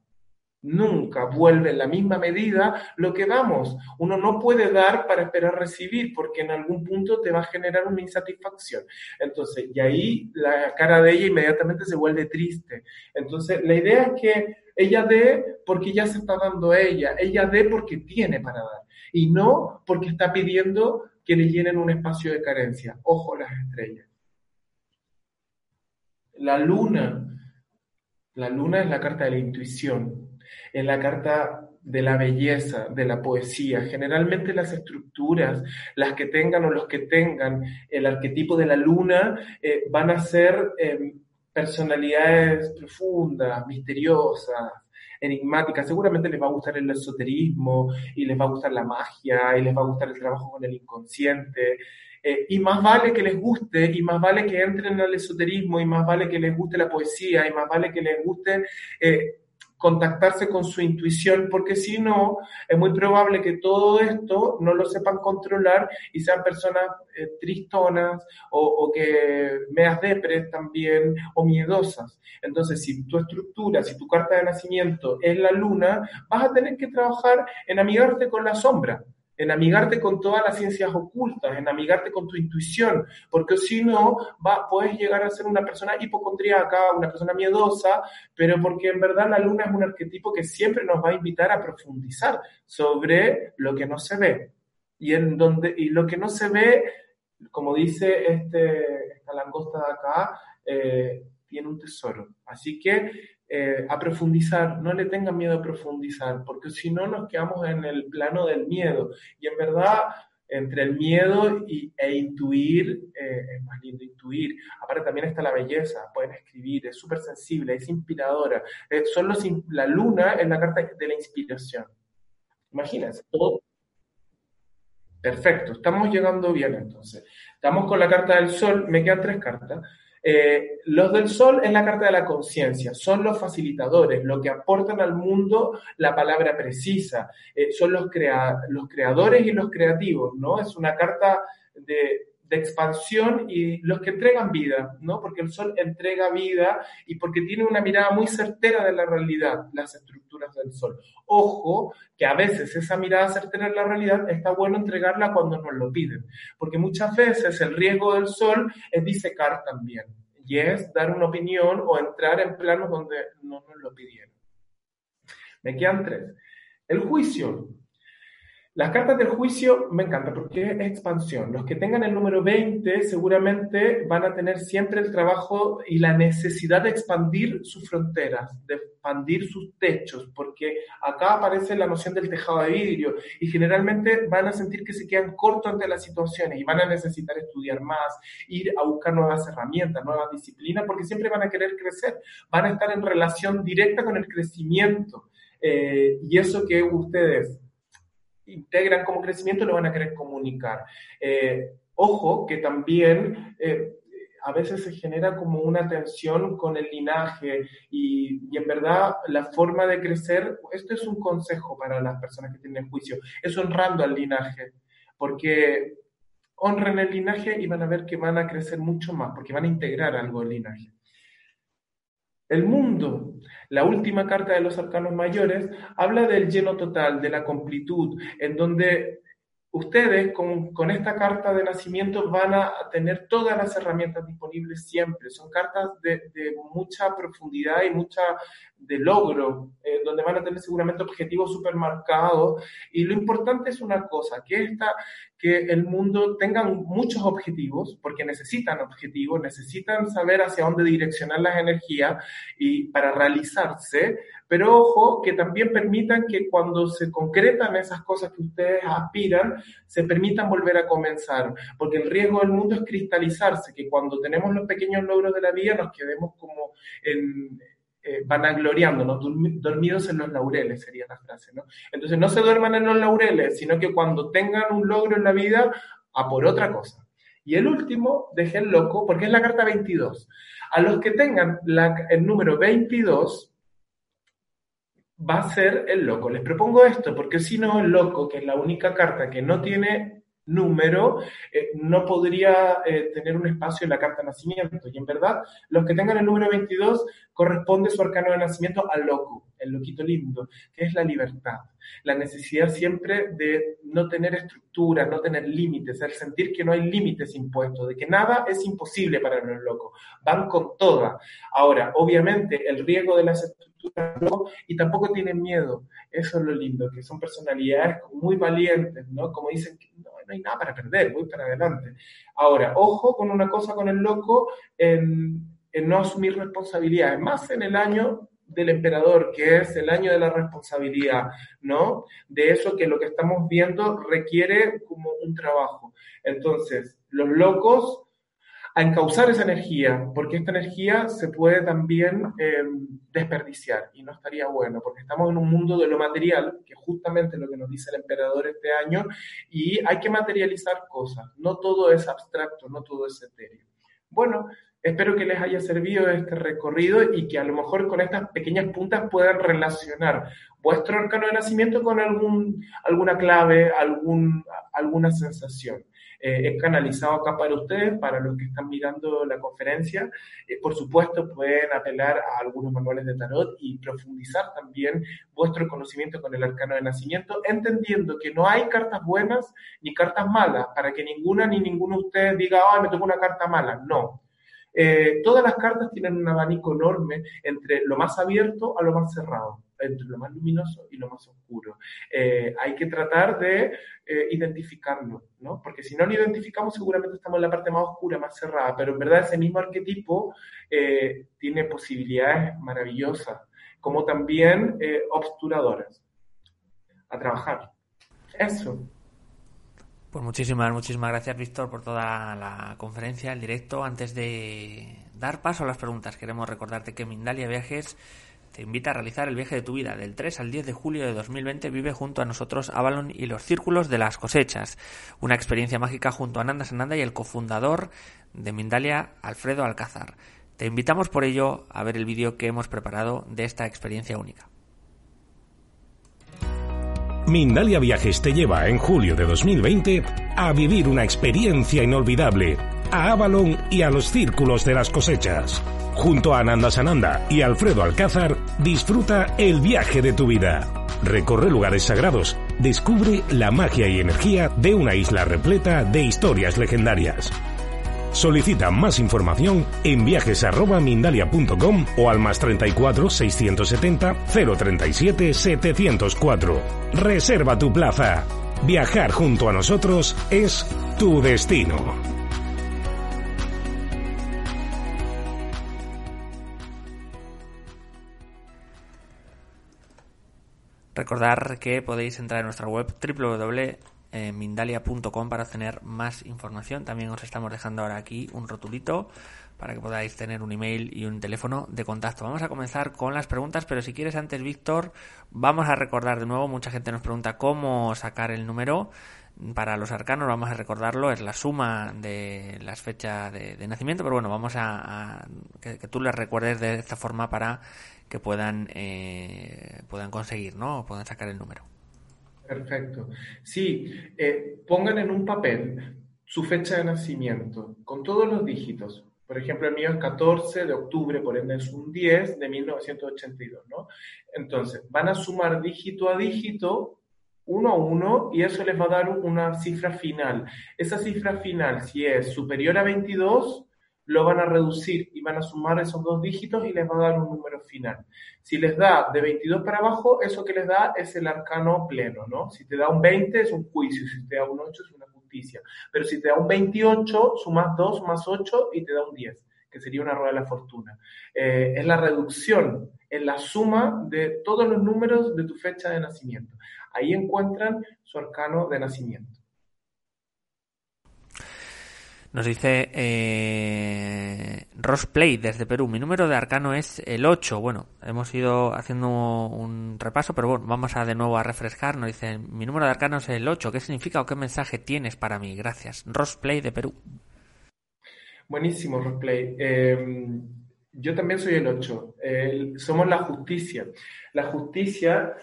nunca vuelve en la misma medida lo que damos. Uno no puede dar para esperar recibir, porque en algún punto te va a generar una insatisfacción. Entonces, y ahí la cara de ella inmediatamente se vuelve triste. Entonces, la idea es que ella dé porque ya se está dando a ella, ella dé porque tiene para dar, y no porque está pidiendo que le llenen un espacio de carencia. Ojo las estrellas. La luna, la luna es la carta de la intuición, es la carta de la belleza, de la poesía. Generalmente las estructuras, las que tengan o los que tengan el arquetipo de la luna, eh, van a ser em, personalidades profundas, misteriosas, enigmáticas. Seguramente les va a gustar el esoterismo y les va a gustar la magia y les va a gustar el trabajo con el inconsciente. Eh, y más vale que les guste, y más vale que entren al esoterismo, y más vale que les guste la poesía, y más vale que les guste eh, contactarse con su intuición, porque si no, es muy probable que todo esto no lo sepan controlar y sean personas eh, tristonas o, o, que meas depres también o miedosas. Entonces, si tu estructura, si tu carta de nacimiento es la luna, vas a tener que trabajar en amigarte con la sombra en amigarte con todas las ciencias ocultas, en amigarte con tu intuición, porque si no, va, puedes llegar a ser una persona hipocondríaca, una persona miedosa, pero porque en verdad la luna es un arquetipo que siempre nos va a invitar a profundizar sobre lo que no se ve. Y, en donde, y lo que no se ve, como dice este, esta langosta de acá, eh, tiene un tesoro. Así que eh, a profundizar, no le tengan miedo a profundizar, porque si no nos quedamos en el plano del miedo. Y en verdad, entre el miedo y, e intuir, eh, es más lindo intuir. Aparte también está la belleza, pueden escribir, es súper sensible, es inspiradora. Eh, son los, la luna es la carta de la inspiración. Imagínense, todo. Perfecto, estamos llegando bien entonces. Estamos con la carta del sol, me quedan tres cartas. Eh, los del sol es la carta de la conciencia, son los facilitadores, lo que aportan al mundo la palabra precisa, eh, son los, los creadores y los creativos, ¿no? Es una carta de, de expansión y los que entregan vida, ¿no? Porque el sol entrega vida y porque tiene una mirada muy certera de la realidad, las estructuras del sol. Ojo, que a veces esa mirada certera de la realidad está bueno entregarla cuando nos lo piden, porque muchas veces el riesgo del sol es disecar también, y es dar una opinión o entrar en planos donde no nos lo pidieron. Me quedan tres. El juicio. Las cartas del juicio me encanta porque es expansión. Los que tengan el número 20 seguramente van a tener siempre el trabajo y la necesidad de expandir sus fronteras, de expandir sus techos, porque acá aparece la noción del tejado de vidrio y generalmente van a sentir que se quedan cortos ante las situaciones y van a necesitar estudiar más, ir a buscar nuevas herramientas, nuevas disciplinas, porque siempre van a querer crecer, van a estar en relación directa con el crecimiento. Eh, y eso que ustedes integran como crecimiento lo van a querer comunicar. Eh, ojo que también eh, a veces se genera como una tensión con el linaje y, y, en verdad la forma de crecer, esto es un consejo para las personas que tienen juicio, es honrando al linaje, porque honren el linaje y van a ver que van a crecer mucho más, porque van a integrar algo al linaje. El mundo, la última carta de los arcanos mayores, habla del lleno total, de la completud, en donde ustedes con, con, esta carta de nacimiento van a tener todas las herramientas disponibles siempre. Son cartas de, de mucha profundidad y mucha de logro, donde van a tener seguramente objetivos súper marcados. Y lo importante es una cosa, que, esta, que el mundo tenga muchos objetivos, porque necesitan objetivos, necesitan saber hacia dónde direccionar las energías y para realizarse, pero ojo, que también permitan que cuando se concretan esas cosas que ustedes aspiran, se permitan volver a comenzar, porque el riesgo del mundo es cristalizarse, que cuando tenemos los pequeños logros de la vida nos quedemos como en, eh, vanagloriándonos, dormidos en los laureles sería la frase. Entonces no se duerman en los laureles, sino que cuando tengan un logro en la vida, a por otra cosa. Y el último, dejen loco, porque es la carta 22. A los que tengan el número 22, va a ser el loco. Les propongo esto, porque si no, el loco, que es la única carta que no tiene número, eh, no podría eh, tener un espacio en la carta de nacimiento. Y en verdad, los que tengan el número 22 corresponde su arcano de nacimiento al loco, el loquito lindo, que es la libertad. La necesidad siempre de no tener estructura, no tener límites, el sentir que no hay límites impuestos, de que nada es imposible para los locos. Van con toda. Ahora, obviamente, el riesgo de las estructuras y tampoco tienen miedo. Eso es lo lindo, que son personalidades muy valientes, ¿no? Como dicen, no, no hay nada para perder, voy para adelante. Ahora, ojo con una cosa con el loco, en, en no asumir responsabilidades, más en el año del emperador, que es el año de la responsabilidad, ¿no? De eso que lo que estamos viendo requiere como un trabajo. Entonces, los locos a encauzar esa energía, porque esta energía se puede también eh, desperdiciar y no estaría bueno, porque estamos en un mundo de lo material, que es justamente lo que nos dice el emperador este año, y hay que materializar cosas, no todo es abstracto, no todo es etéreo. Bueno, espero que les haya servido este recorrido y que a lo mejor con estas pequeñas puntas puedan relacionar vuestro arcano de nacimiento con algún, alguna clave, algún, alguna sensación eh, es canalizado acá para ustedes, para los que están mirando la conferencia. Eh, por supuesto, pueden apelar a algunos manuales de tarot y profundizar también vuestro conocimiento con el arcano de nacimiento, entendiendo que no hay cartas buenas ni cartas malas, para que ninguna ni ninguno de ustedes diga, ay, me tocó una carta mala. No. Eh, todas las cartas tienen un abanico enorme entre lo más abierto a lo más cerrado. Entre lo más luminoso y lo más oscuro. Eh, hay que tratar de eh, identificarlo, ¿no? Porque si no lo identificamos, seguramente estamos en la parte más oscura, más cerrada, pero en verdad ese mismo arquetipo eh, tiene posibilidades maravillosas, como también obturadoras. A trabajar. Eso. Pues muchísimas, muchísimas gracias, Víctor, por toda la conferencia, el directo. Antes de dar paso a las preguntas, queremos recordarte que Mindalia Viajes te invita a realizar el viaje de tu vida. Del 3 al 10 de julio de 2020 vive junto a nosotros Avalon y los Círculos de las Cosechas. Una experiencia mágica junto a Nanda Sananda y el cofundador de Mindalia, Alfredo Alcázar. Te invitamos por ello a ver el vídeo que hemos preparado de esta experiencia única. Mindalia Viajes te lleva en julio de 2020 a vivir una experiencia inolvidable a Avalon y a los círculos de las cosechas. Junto a Ananda Sananda y Alfredo Alcázar, disfruta el viaje de tu vida. Recorre lugares sagrados, descubre la magia y energía de una isla repleta de historias legendarias. Solicita más información en viajes@mindalia.com o al más 34 670 037 704. Reserva tu plaza. Viajar junto a nosotros es tu destino. Recordar que podéis entrar en nuestra web www en mindalia.com para obtener más información. También os estamos dejando ahora aquí un rotulito para que podáis tener un email y un teléfono de contacto. Vamos a comenzar con las preguntas, pero si quieres antes, Víctor, vamos a recordar de nuevo, mucha gente nos pregunta cómo sacar el número. Para los arcanos, vamos a recordarlo, es la suma de las fechas de, nacimiento, pero bueno, vamos a, que, tú les recuerdes de esta forma para que puedan, eh, puedan conseguir, ¿no? O puedan sacar el número. Perfecto. Sí, eh, pongan en un papel su fecha de nacimiento con todos los dígitos. Por ejemplo, el mío es 14 de octubre, por ende es un 10 de 1982, ¿no? Entonces, van a sumar dígito a dígito, uno a uno, y eso les va a dar una cifra final. Esa cifra final, si es superior a 22, lo van a reducir y van a sumar esos dos dígitos y les va a dar un número final. Si les da de 22 para abajo, eso que les da es el arcano pleno, ¿no? Si te da un 20 es un juicio, si te da un 8 es una justicia. Pero si te da un 28, sumas 2 más 8 y te da un 10, que sería una rueda de la fortuna. Eh, es la reducción, es la suma de todos los números de tu fecha de nacimiento. Ahí encuentran su arcano de nacimiento. Nos dice eh, Rossplay desde Perú. Mi número de arcano es el 8. Bueno, hemos ido haciendo un repaso, pero bueno, vamos a de nuevo a refrescar. Nos dice, mi número de arcano es el 8. ¿Qué significa o qué mensaje tienes para mí? Gracias. Rossplay de Perú. Buenísimo, Rossplay. Em, yo también soy el 8. somos la justicia. La justicia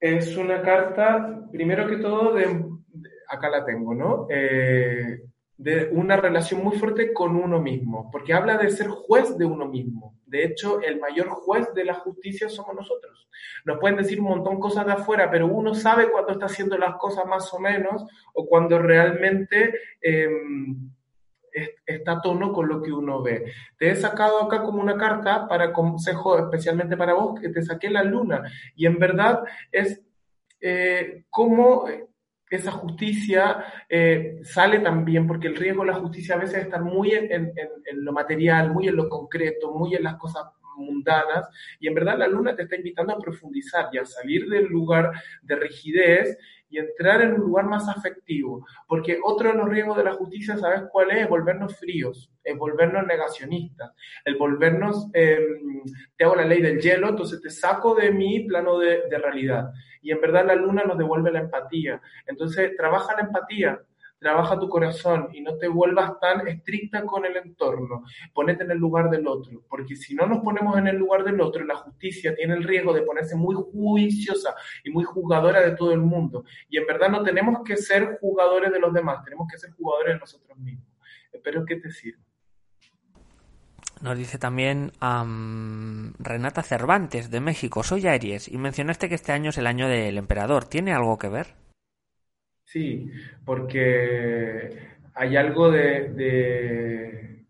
es una carta, primero que todo, de, acá la tengo, ¿no? Eh, de una relación muy fuerte con uno mismo, porque habla de ser juez de uno mismo. De hecho, el mayor juez de la justicia somos nosotros. Nos pueden decir un montón cosas de afuera, pero uno sabe cuando está haciendo las cosas más o menos o cuando realmente em, está a tono con lo que uno ve. Te he sacado acá como una carta para consejo especialmente para vos, que te saqué la luna. Y en verdad es eh, como esa justicia eh, sale también, porque el riesgo de la justicia a veces está muy en, lo material, muy en lo concreto, muy en las cosas mundanas, y en verdad la luna te está invitando a profundizar y a salir del lugar de rigidez y entrar en un lugar más afectivo, porque otro de los riesgos de la justicia, ¿sabes cuál es? volvernos fríos, es volvernos negacionistas, el volvernos, em, te hago la ley del hielo, entonces te saco de mi plano de, de realidad. Y en verdad la luna nos devuelve la empatía. Entonces, trabaja la empatía, trabaja tu corazón y no te vuelvas tan estricta con el entorno. Ponete en el lugar del otro, porque si no nos ponemos en el lugar del otro, la justicia tiene el riesgo de ponerse muy juiciosa y muy jugadora de todo el mundo. Y en verdad no tenemos que ser jugadores de los demás, tenemos que ser jugadores de nosotros mismos. Espero que te sirva. Nos dice también Renata Cervantes de México. Soy Aries y mencionaste que este año es el año del emperador. ¿Tiene algo que ver? Sí, porque hay algo de,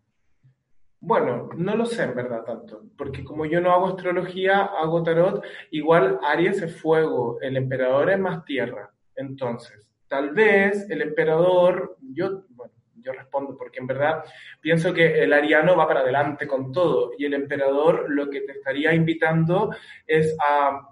Bueno, no lo sé en verdad tanto, porque como yo no hago astrología, hago tarot, igual Aries es fuego, el emperador es más tierra. Entonces, tal vez el emperador, yo, yo respondo porque en verdad pienso que el ariano va para adelante con todo y el emperador lo que te estaría invitando es a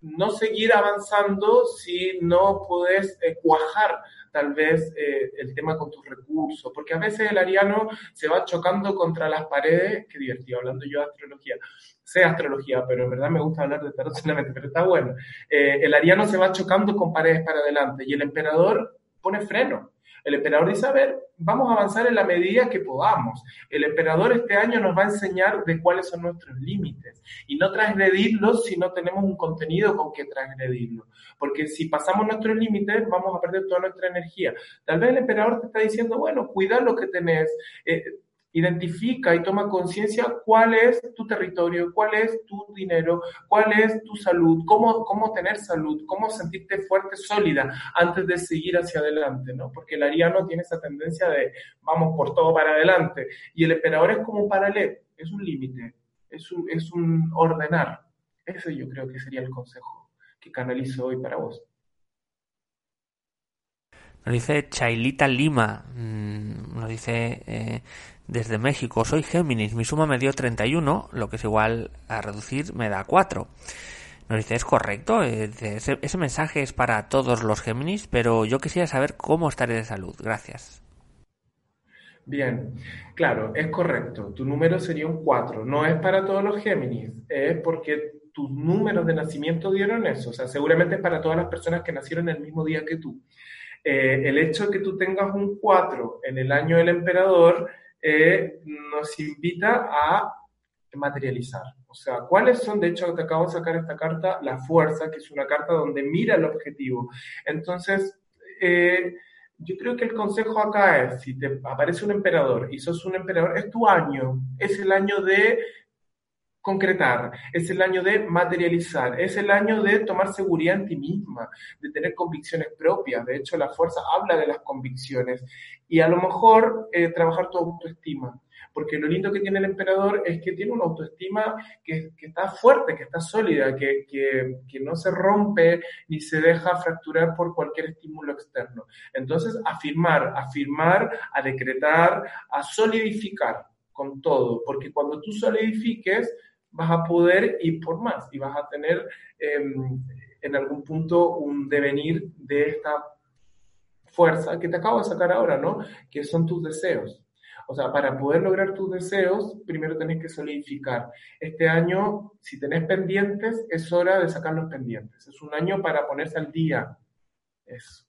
no seguir avanzando si no puedes eh, cuajar tal vez eh, el tema con tus recursos, porque a veces el ariano se va chocando contra las paredes, qué divertido, hablando yo de astrología, sé astrología, pero en verdad me gusta hablar de tarot solamente, pero está bueno. Eh, el ariano se va chocando con paredes para adelante y el emperador pone freno. El emperador dice, a ver, vamos a avanzar en la medida que podamos. El emperador este año nos va a enseñar de cuáles son nuestros límites y no transgredirlos si no tenemos un contenido con que transgredirlo. Porque si pasamos nuestros límites, vamos a perder toda nuestra energía. Tal vez el emperador te está diciendo, bueno, cuida lo que tenés. Eh, identifica y toma conciencia cuál es tu territorio, cuál es tu dinero, cuál es tu salud, cómo, cómo tener salud, cómo sentirte fuerte, sólida antes de seguir hacia adelante, ¿no? Porque el ariano tiene esa tendencia de vamos por todo para adelante y el emperador es como un paralelo, es un límite, es un, es un ordenar. Ese yo creo que sería el consejo que canalizo hoy para vos. Nos dice Chailita Lima, mm, nos dice eh, desde México, soy Géminis, mi suma me dio 31, lo que es igual a reducir me da 4. Nos dice, es correcto, eh, ese, mensaje es para todos los Géminis, pero yo quisiera saber cómo estaré de salud. Gracias. Bien, claro, es correcto. Tu número sería un 4. No es para todos los Géminis, es porque tus números de nacimiento dieron eso. O sea, seguramente es para todas las personas que nacieron el mismo día que tú. Eh, el hecho de que tú tengas un 4 en el año del emperador eh, nos invita a materializar. O sea, ¿cuáles son? De hecho, te acabo de sacar esta carta, la fuerza, que es una carta donde mira el objetivo. Entonces, eh, yo creo que el consejo acá es, si te aparece un emperador y sos un emperador, es tu año, es el año de concretar, es el año de materializar, es el año de tomar seguridad en ti misma, de tener convicciones propias. De hecho, la fuerza habla de las convicciones y a lo mejor eh, trabajar tu autoestima. Porque lo lindo que tiene el emperador es que tiene una autoestima que, está fuerte, que está sólida, que, que no se rompe ni se deja fracturar por cualquier estímulo externo. Entonces, afirmar, afirmar, a decretar, a solidificar con todo, porque cuando tú solidifiques, vas a poder ir por más y vas a tener em, en algún punto un devenir de esta fuerza que te acabo de sacar ahora, ¿no? Que son tus deseos. O sea, para poder lograr tus deseos, primero tenés que solidificar. Este año, si tenés pendientes, es hora de sacar los pendientes. Es un año para ponerse al día. Eso.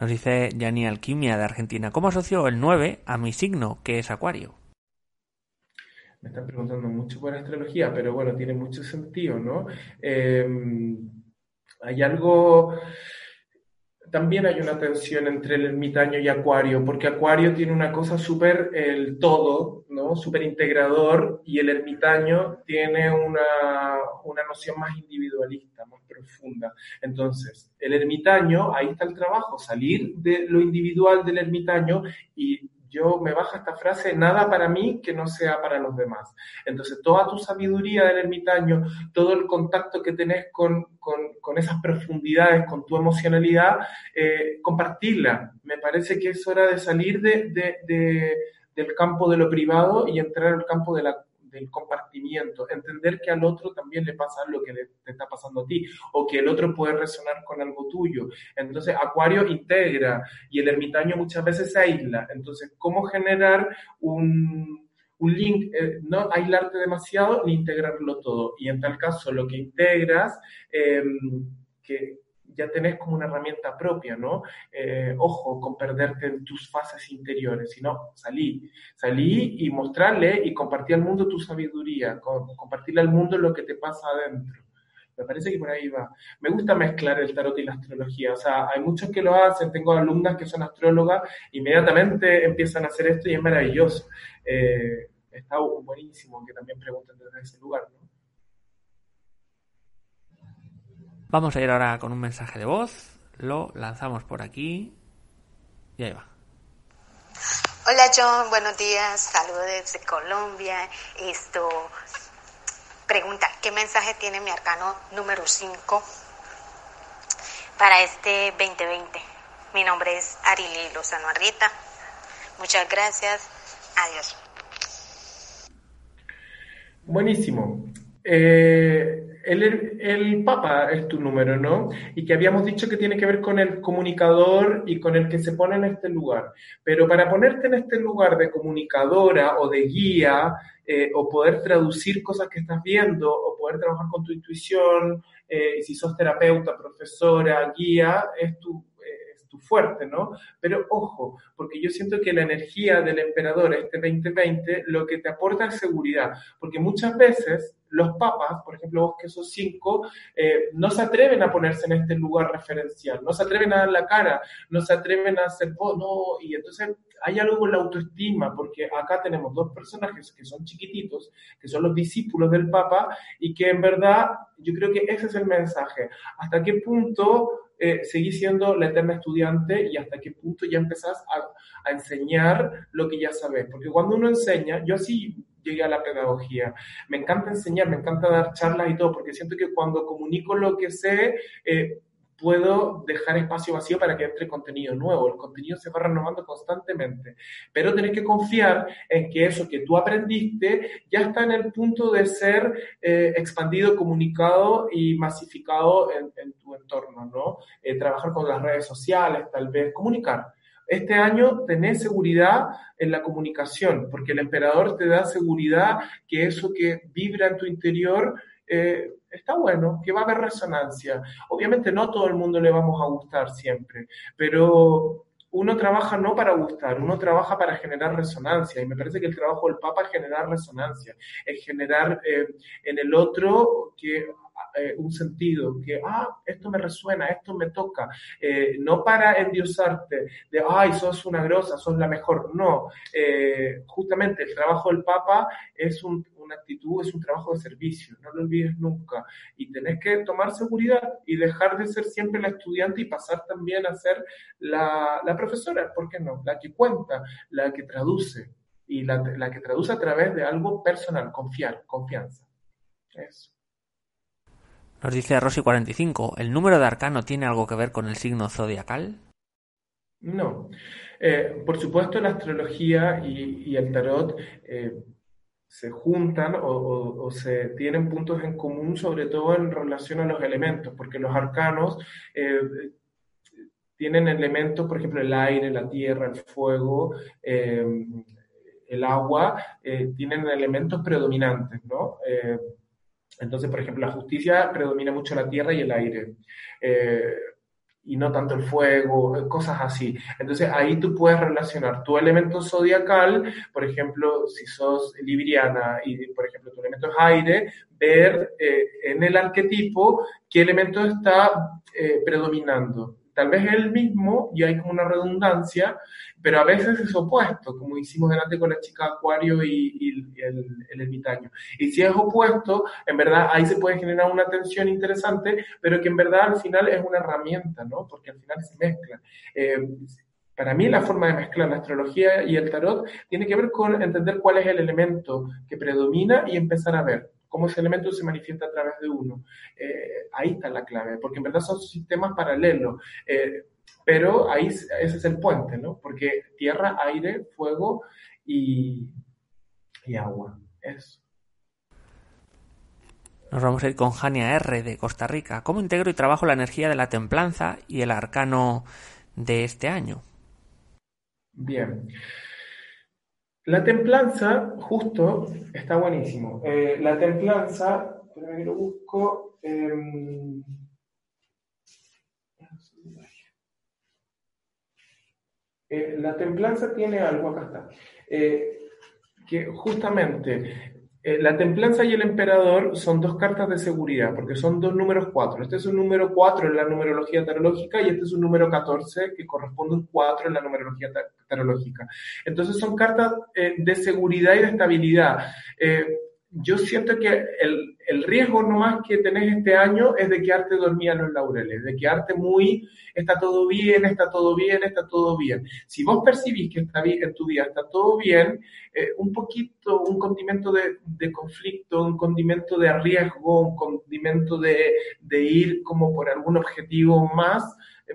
Nos dice Yani Alquimia de Argentina. ¿Cómo asoció el 9 a mi signo, que es Acuario? Me están preguntando mucho por astrología, pero bueno, tiene mucho sentido, ¿no? Em, hay algo, también hay una tensión entre el ermitaño y Acuario, porque Acuario tiene una cosa súper el todo, ¿no? Súper integrador, y el ermitaño tiene una, una noción más individualista, más profunda. Entonces, el ermitaño, ahí está el trabajo, salir de lo individual del ermitaño y yo me baja esta frase, nada para mí que no sea para los demás. Entonces, toda tu sabiduría del ermitaño, todo el contacto que tenés con, esas profundidades, con tu emocionalidad, eh, compartirla. Me parece que es hora de salir del campo de lo privado y entrar al campo de la del compartimiento, entender que al otro también le pasa lo que te está pasando a ti o que el otro puede resonar con algo tuyo. Entonces, Acuario integra y el ermitaño muchas veces se aísla. Entonces, ¿cómo generar un, un link? Eh, no aislarte demasiado ni integrarlo todo. Y en tal caso, lo que integras, em, que ya tenés como una herramienta propia, ¿no? Eh, ojo con perderte en tus fases interiores, sino salí, salí y mostrarle y compartir al mundo tu sabiduría, compartirle al mundo lo que te pasa adentro. Me parece que por ahí va. Me gusta mezclar el tarot y la astrología. O sea, hay muchos que lo hacen. Tengo alumnas que son astrólogas, inmediatamente empiezan a hacer esto y es maravilloso. Eh, está buenísimo que también pregunten desde ese lugar, ¿no? Vamos a ir ahora con un mensaje de voz. Lo lanzamos por aquí. Y ahí va. Hola John, buenos días, saludos desde Colombia. Esto, pregunta, ¿qué mensaje tiene mi arcano número 5 para este 2020? Mi nombre es Arili Lozano Arrieta. Muchas gracias, adiós. Buenísimo. Eh, el, el, Papa es tu número, ¿no? Y que habíamos dicho que tiene que ver con el comunicador y con el que se pone en este lugar. Pero para ponerte en este lugar de comunicadora o de guía, eh, o poder traducir cosas que estás viendo, o poder trabajar con tu intuición, eh, si sos terapeuta, profesora, guía, es tu fuerte, ¿no? Pero ojo, porque yo siento que la energía del emperador este 2020 lo que te aporta es seguridad, porque muchas veces los papas, por ejemplo vos que sos cinco, eh, no se atreven a ponerse en este lugar referencial, no se atreven a dar la cara, no se atreven a hacer, oh, no, y entonces hay algo con la autoestima, porque acá tenemos dos personajes que son chiquititos, que son los discípulos del Papa, y que en verdad yo creo que ese es el mensaje. ¿Hasta qué punto eh, seguís siendo la eterna estudiante y hasta qué punto ya empezás a, a enseñar lo que ya sabes? Porque cuando uno enseña, yo así llegué a la pedagogía. Me encanta enseñar, me encanta dar charlas y todo, porque siento que cuando comunico lo que sé, eh, puedo dejar espacio vacío para que entre contenido nuevo. El contenido se va renovando constantemente, pero tenés que confiar en que eso que tú aprendiste ya está en el punto de ser eh, expandido, comunicado y masificado en, tu entorno, ¿no? Eh, trabajar con las redes sociales, tal vez, comunicar. Este año tenés seguridad en la comunicación, porque el emperador te da seguridad que eso que vibra en tu interior eh, está bueno, que va a haber resonancia. Obviamente no todo el mundo le vamos a gustar siempre, pero uno trabaja no para gustar, uno trabaja para generar resonancia. Y me parece que el trabajo del Papa es generar resonancia, es generar eh, en el otro que eh, un sentido, que, ah, esto me resuena, esto me toca, eh, no para endiosarte, de, ay, sos una grosa, sos la mejor, no, eh, justamente el trabajo del Papa es un, una actitud, es un trabajo de servicio, no lo olvides nunca, y tenés que tomar seguridad y dejar de ser siempre la estudiante y pasar también a ser la, la profesora, ¿por qué no? La que cuenta, la que traduce, y la, la que traduce a través de algo personal, confiar, confianza. Eso. Nos dice Rosy45, ¿el número de arcano tiene algo que ver con el signo zodiacal? No. Eh, por supuesto, la astrología y, el tarot eh, se juntan o, se tienen puntos en común, sobre todo en relación a los elementos, porque los arcanos eh, tienen elementos, por ejemplo, el aire, la tierra, el fuego, el agua, tienen elementos predominantes, ¿no? Entonces, por ejemplo, la justicia predomina mucho la tierra y el aire. Eh, y no tanto el fuego, cosas así. Entonces ahí tú puedes relacionar tu elemento zodiacal, por ejemplo, si sos libriana y por ejemplo tu elemento es aire, ver eh, en el arquetipo qué elemento está eh, predominando tal vez es el mismo y hay como una redundancia, pero a veces es opuesto, como hicimos delante con la chica Acuario y, el, el. Y si es opuesto, en verdad ahí se puede generar una tensión interesante, pero que en verdad al final es una herramienta, ¿no? Porque al final se mezcla. Eh, para mí la forma de mezclar la astrología y el tarot tiene que ver con entender cuál es el elemento que predomina y empezar a ver cómo ese elemento se manifiesta a través de uno. Eh, ahí está la clave, porque en verdad son sistemas paralelos. Eh, pero ahí ese es el puente, ¿no? Porque tierra, aire, fuego y, y agua. Eso. Nos vamos a ir con Jania R. de Costa Rica. ¿Cómo integro y trabajo la energía de la templanza y el arcano de este año? Bien. La templanza, justo, está buenísimo. Eh, la templanza, espérame que lo busco. Em, eh, la templanza tiene algo, acá está, eh, que justamente eh, la templanza y el emperador son dos cartas de seguridad, porque son dos números cuatro. Este es un número cuatro en la numerología tarológica y este es un número 14 que corresponde a un 4 en la numerología tarológica. Entonces son cartas eh, de seguridad y de estabilidad. Eh, yo siento que el, el riesgo nomás que tenés este año es de quedarte dormida en los laureles, de quedarte muy, está todo bien, está todo bien, está todo bien. Si vos percibís que está bien, en tu vida está todo bien, eh, un poquito, un condimento de, de, conflicto, un condimento de riesgo, un condimento de, de ir como por algún objetivo más,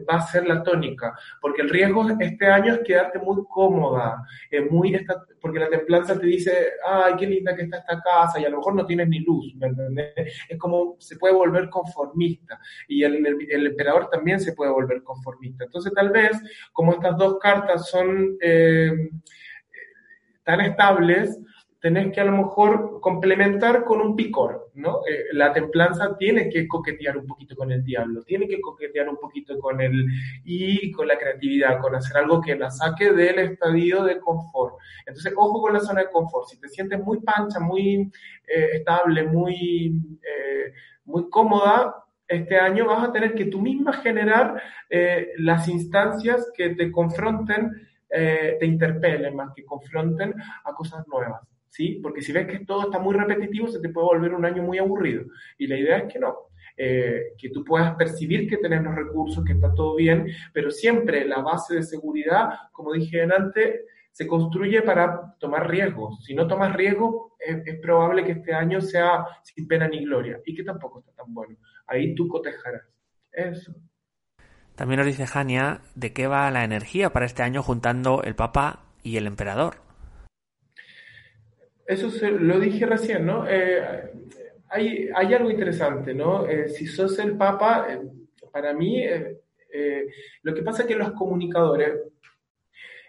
va a ser la tónica, porque el riesgo este año es quedarte muy cómoda, muy porque la templanza te dice, ay, qué linda que está esta casa, y a lo mejor no tienes ni luz, ¿me entendés? Es como se puede volver conformista, y el, el, emperador también se puede volver conformista. Entonces, tal vez, como estas dos cartas son eh, tan estables, tenés que a lo mejor complementar con un picor, ¿no? Eh, la templanza tiene que coquetear un poquito con el diablo, tiene que coquetear un poquito con el y con la creatividad, con hacer algo que la saque del estadio de confort. Entonces, ojo con la zona de confort. Si te sientes muy pancha, muy eh, estable, muy, eh, muy cómoda, este año vas a tener que tú misma generar las instancias que te confronten, te interpelen más que confronten a cosas nuevas. ¿Sí? Porque si ves que todo está muy repetitivo, se te puede volver un año muy aburrido. Y la idea es que no, eh, que tú puedas percibir que tenés los recursos, que está todo bien, pero siempre la base de seguridad, como dije antes, se construye para tomar riesgos. Si no tomas riesgo, es, es, probable que este año sea sin pena ni gloria y que tampoco está tan bueno. Ahí tú cotejarás. Eso. También nos dice Jania de qué va la energía para este año juntando el Papa y el Emperador. Eso se, lo dije recién, ¿no? Eh, hay, hay, algo interesante, ¿no? Eh, si sos el Papa, eh, para mí, lo que pasa es que los comunicadores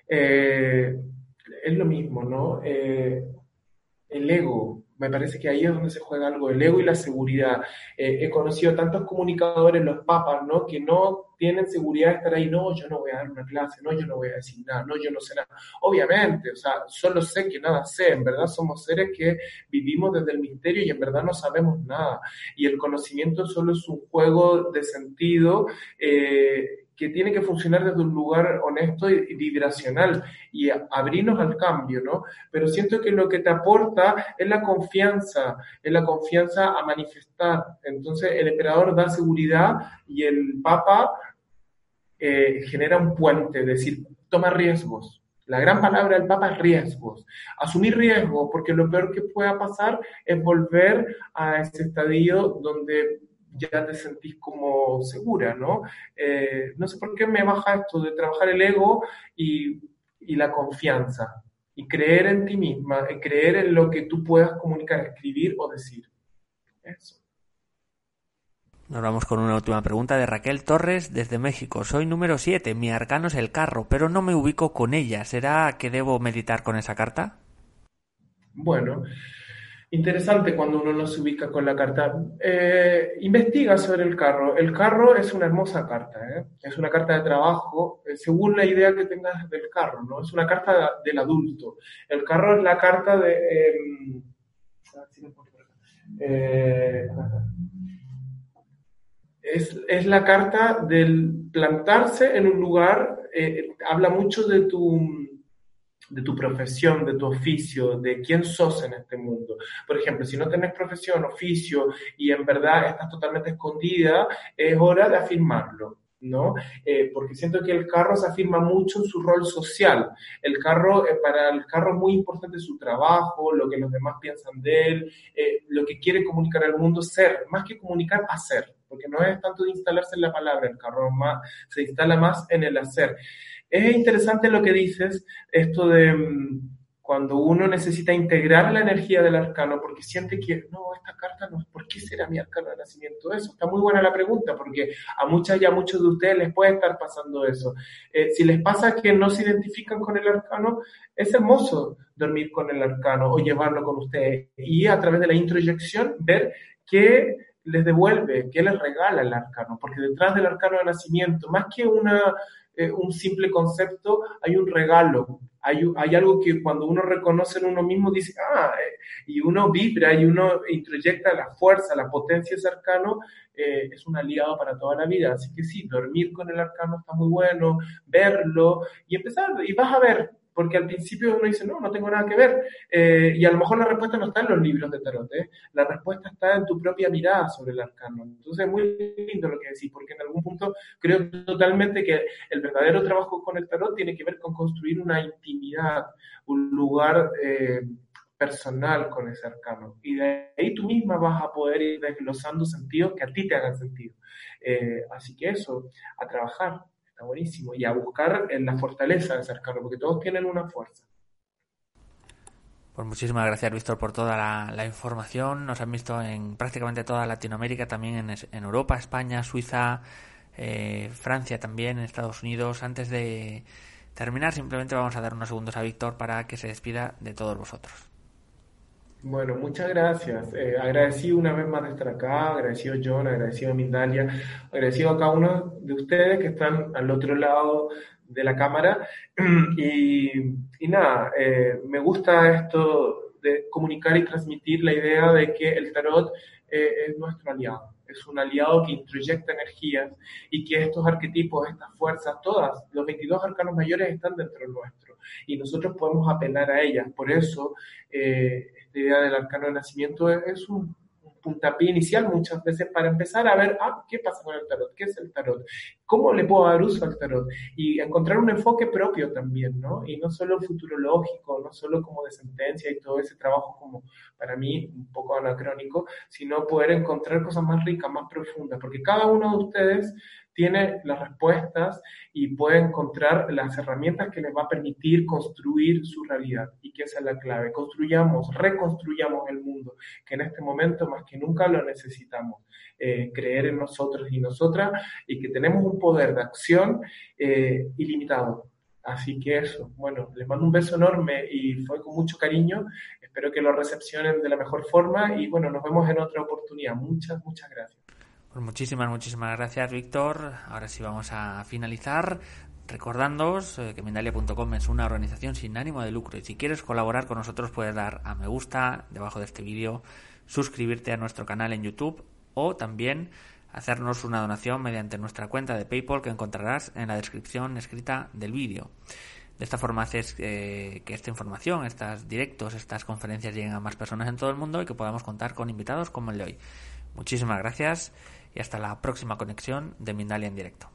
es lo mismo, ¿no? el ego, me parece que ahí es donde se juega algo, el ego y la seguridad. Eh, he conocido tantos comunicadores, los papas, ¿no? Que no tienen seguridad de estar ahí, no, yo no voy a dar una clase, no, yo no voy a decir nada, no, yo no sé nada. Obviamente, o sea, solo sé que nada sé, en verdad somos seres que vivimos desde el misterio y en verdad no sabemos nada. Y el conocimiento solo es un juego de sentido. Eh, que tiene que funcionar desde un lugar honesto y vibracional y abrirnos al cambio, ¿no? Pero siento que lo que te aporta es la confianza, es la confianza a manifestar. Entonces el emperador da seguridad y el papa eh, genera un puente, es decir, toma riesgos. La gran palabra del Papa es riesgos. Asumir riesgos, porque lo peor que pueda pasar es volver a ese estadio donde ya te sentís como segura, ¿no? Eh, no sé por qué me baja esto de trabajar el ego y, y la confianza, y creer en ti misma, y creer en lo que tú puedas comunicar, escribir o decir. Eso. Nos vamos con una última pregunta de Raquel Torres desde México. Soy número 7, mi arcano es el carro, pero no me ubico con ella. ¿Será que debo meditar con esa carta? Bueno, interesante cuando uno no se ubica con la carta. Eh, investiga sobre el carro. El carro es una hermosa carta, ¿eh? es una carta de trabajo, eh, según la idea que tengas del carro, ¿no? Es una carta del adulto. El carro es la carta de... Em, es, es, la carta del plantarse en un lugar, habla mucho de tu de tu profesión, de tu oficio, de quién sos en este mundo. Por ejemplo, si no tenés profesión, oficio y en verdad estás totalmente escondida, es hora de afirmarlo. ¿no? Eh, porque siento que el carro se afirma mucho en su rol social. El carro, eh, para el carro es muy importante su trabajo, lo que los demás piensan de él, eh, lo que quiere comunicar al mundo, ser, más que comunicar, hacer, porque no es tanto de instalarse en la palabra, el carro se instala más en el hacer. Es interesante lo que dices, esto de mm, cuando uno necesita integrar la energía del arcano, porque siente que, no, esta carta no, ¿por qué será mi arcano de nacimiento eso? Está muy buena la pregunta, porque a muchas y a muchos de ustedes les puede estar pasando eso. Eh, si les pasa que no se identifican con el arcano, es hermoso dormir con el arcano o llevarlo con ustedes y a través de la introyección ver qué les devuelve, qué les regala el arcano, porque detrás del arcano de nacimiento, más que una eh, un simple concepto, hay un regalo, hay, hay, algo que cuando uno reconoce en uno mismo dice, ah, eh", y uno vibra y uno introyecta la fuerza, la potencia ese arcano, eh, es un aliado para toda la vida. Así que sí, dormir con el arcano está muy bueno, verlo y empezar, y vas a ver, porque al principio uno dice, no, no tengo nada que ver, eh, y a lo mejor la respuesta no está en los libros de tarot, ¿eh? la respuesta está en tu propia mirada sobre el arcano. Entonces es muy lindo lo que decís, porque en algún punto creo totalmente que el verdadero trabajo con el tarot tiene que ver con construir una intimidad, un lugar... Eh, personal con ese arcano. Y de ahí tú misma vas a poder ir desglosando sentidos que a ti te hagan sentido. Así que eso, a trabajar, está buenísimo. Y a buscar en la fortaleza de arcano, porque todos tienen una fuerza. Pues muchísimas gracias, Víctor, por toda la, información. Nos han visto en prácticamente toda Latinoamérica, también en, Europa, España, Suiza, eh, Francia también, en Estados Unidos. Antes de terminar, simplemente vamos a dar unos segundos a Víctor para que se despida de todos vosotros. Bueno, muchas gracias. Eh, agradecido una vez más de estar acá, agradecido John, agradecido Mindalia, agradecido a cada uno de ustedes que están al otro lado de la cámara. Y, y nada, eh, me gusta esto de comunicar y transmitir la idea de que el tarot eh, es nuestro aliado. Es un aliado que introyecta energías y que estos arquetipos, estas fuerzas, todas, los 22 arcanos mayores están dentro nuestro y nosotros podemos apelar a ellas. Por eso, eh, la idea del arcano de nacimiento es, un, puntapié inicial muchas veces para empezar a ver, ah, ¿qué pasa con el tarot? ¿Qué es el tarot? ¿Cómo le puedo dar uso al tarot? Y encontrar un enfoque propio también, ¿no? Y no solo futurológico, no solo como de sentencia y todo ese trabajo como para mí un poco anacrónico, sino poder encontrar cosas más ricas, más profundas, porque cada uno de ustedes tiene las respuestas y puede encontrar las herramientas que les va a permitir construir su realidad. Y que esa es la clave. Construyamos, reconstruyamos el mundo, que en este momento más que nunca lo necesitamos. Eh, creer en nosotros y nosotras y que tenemos un poder de acción eh, ilimitado. Así que eso, bueno, les mando un beso enorme y fue con mucho cariño. Espero que lo recepcionen de la mejor forma y bueno, nos vemos en otra oportunidad. Muchas, muchas gracias. Pues muchísimas, muchísimas gracias, Víctor. Ahora sí vamos a finalizar recordándoos eh, que Mendalia.com es una organización sin ánimo de lucro y si quieres colaborar con nosotros puedes dar a me gusta debajo de este vídeo, suscribirte a nuestro canal en YouTube o también hacernos una donación mediante nuestra cuenta de PayPal que encontrarás en la descripción escrita del vídeo. De esta forma haces eh, que esta información, estos directos, estas conferencias lleguen a más personas en todo el mundo y que podamos contar con invitados como el de hoy. Muchísimas gracias y hasta la próxima conexión de Mindalia en directo.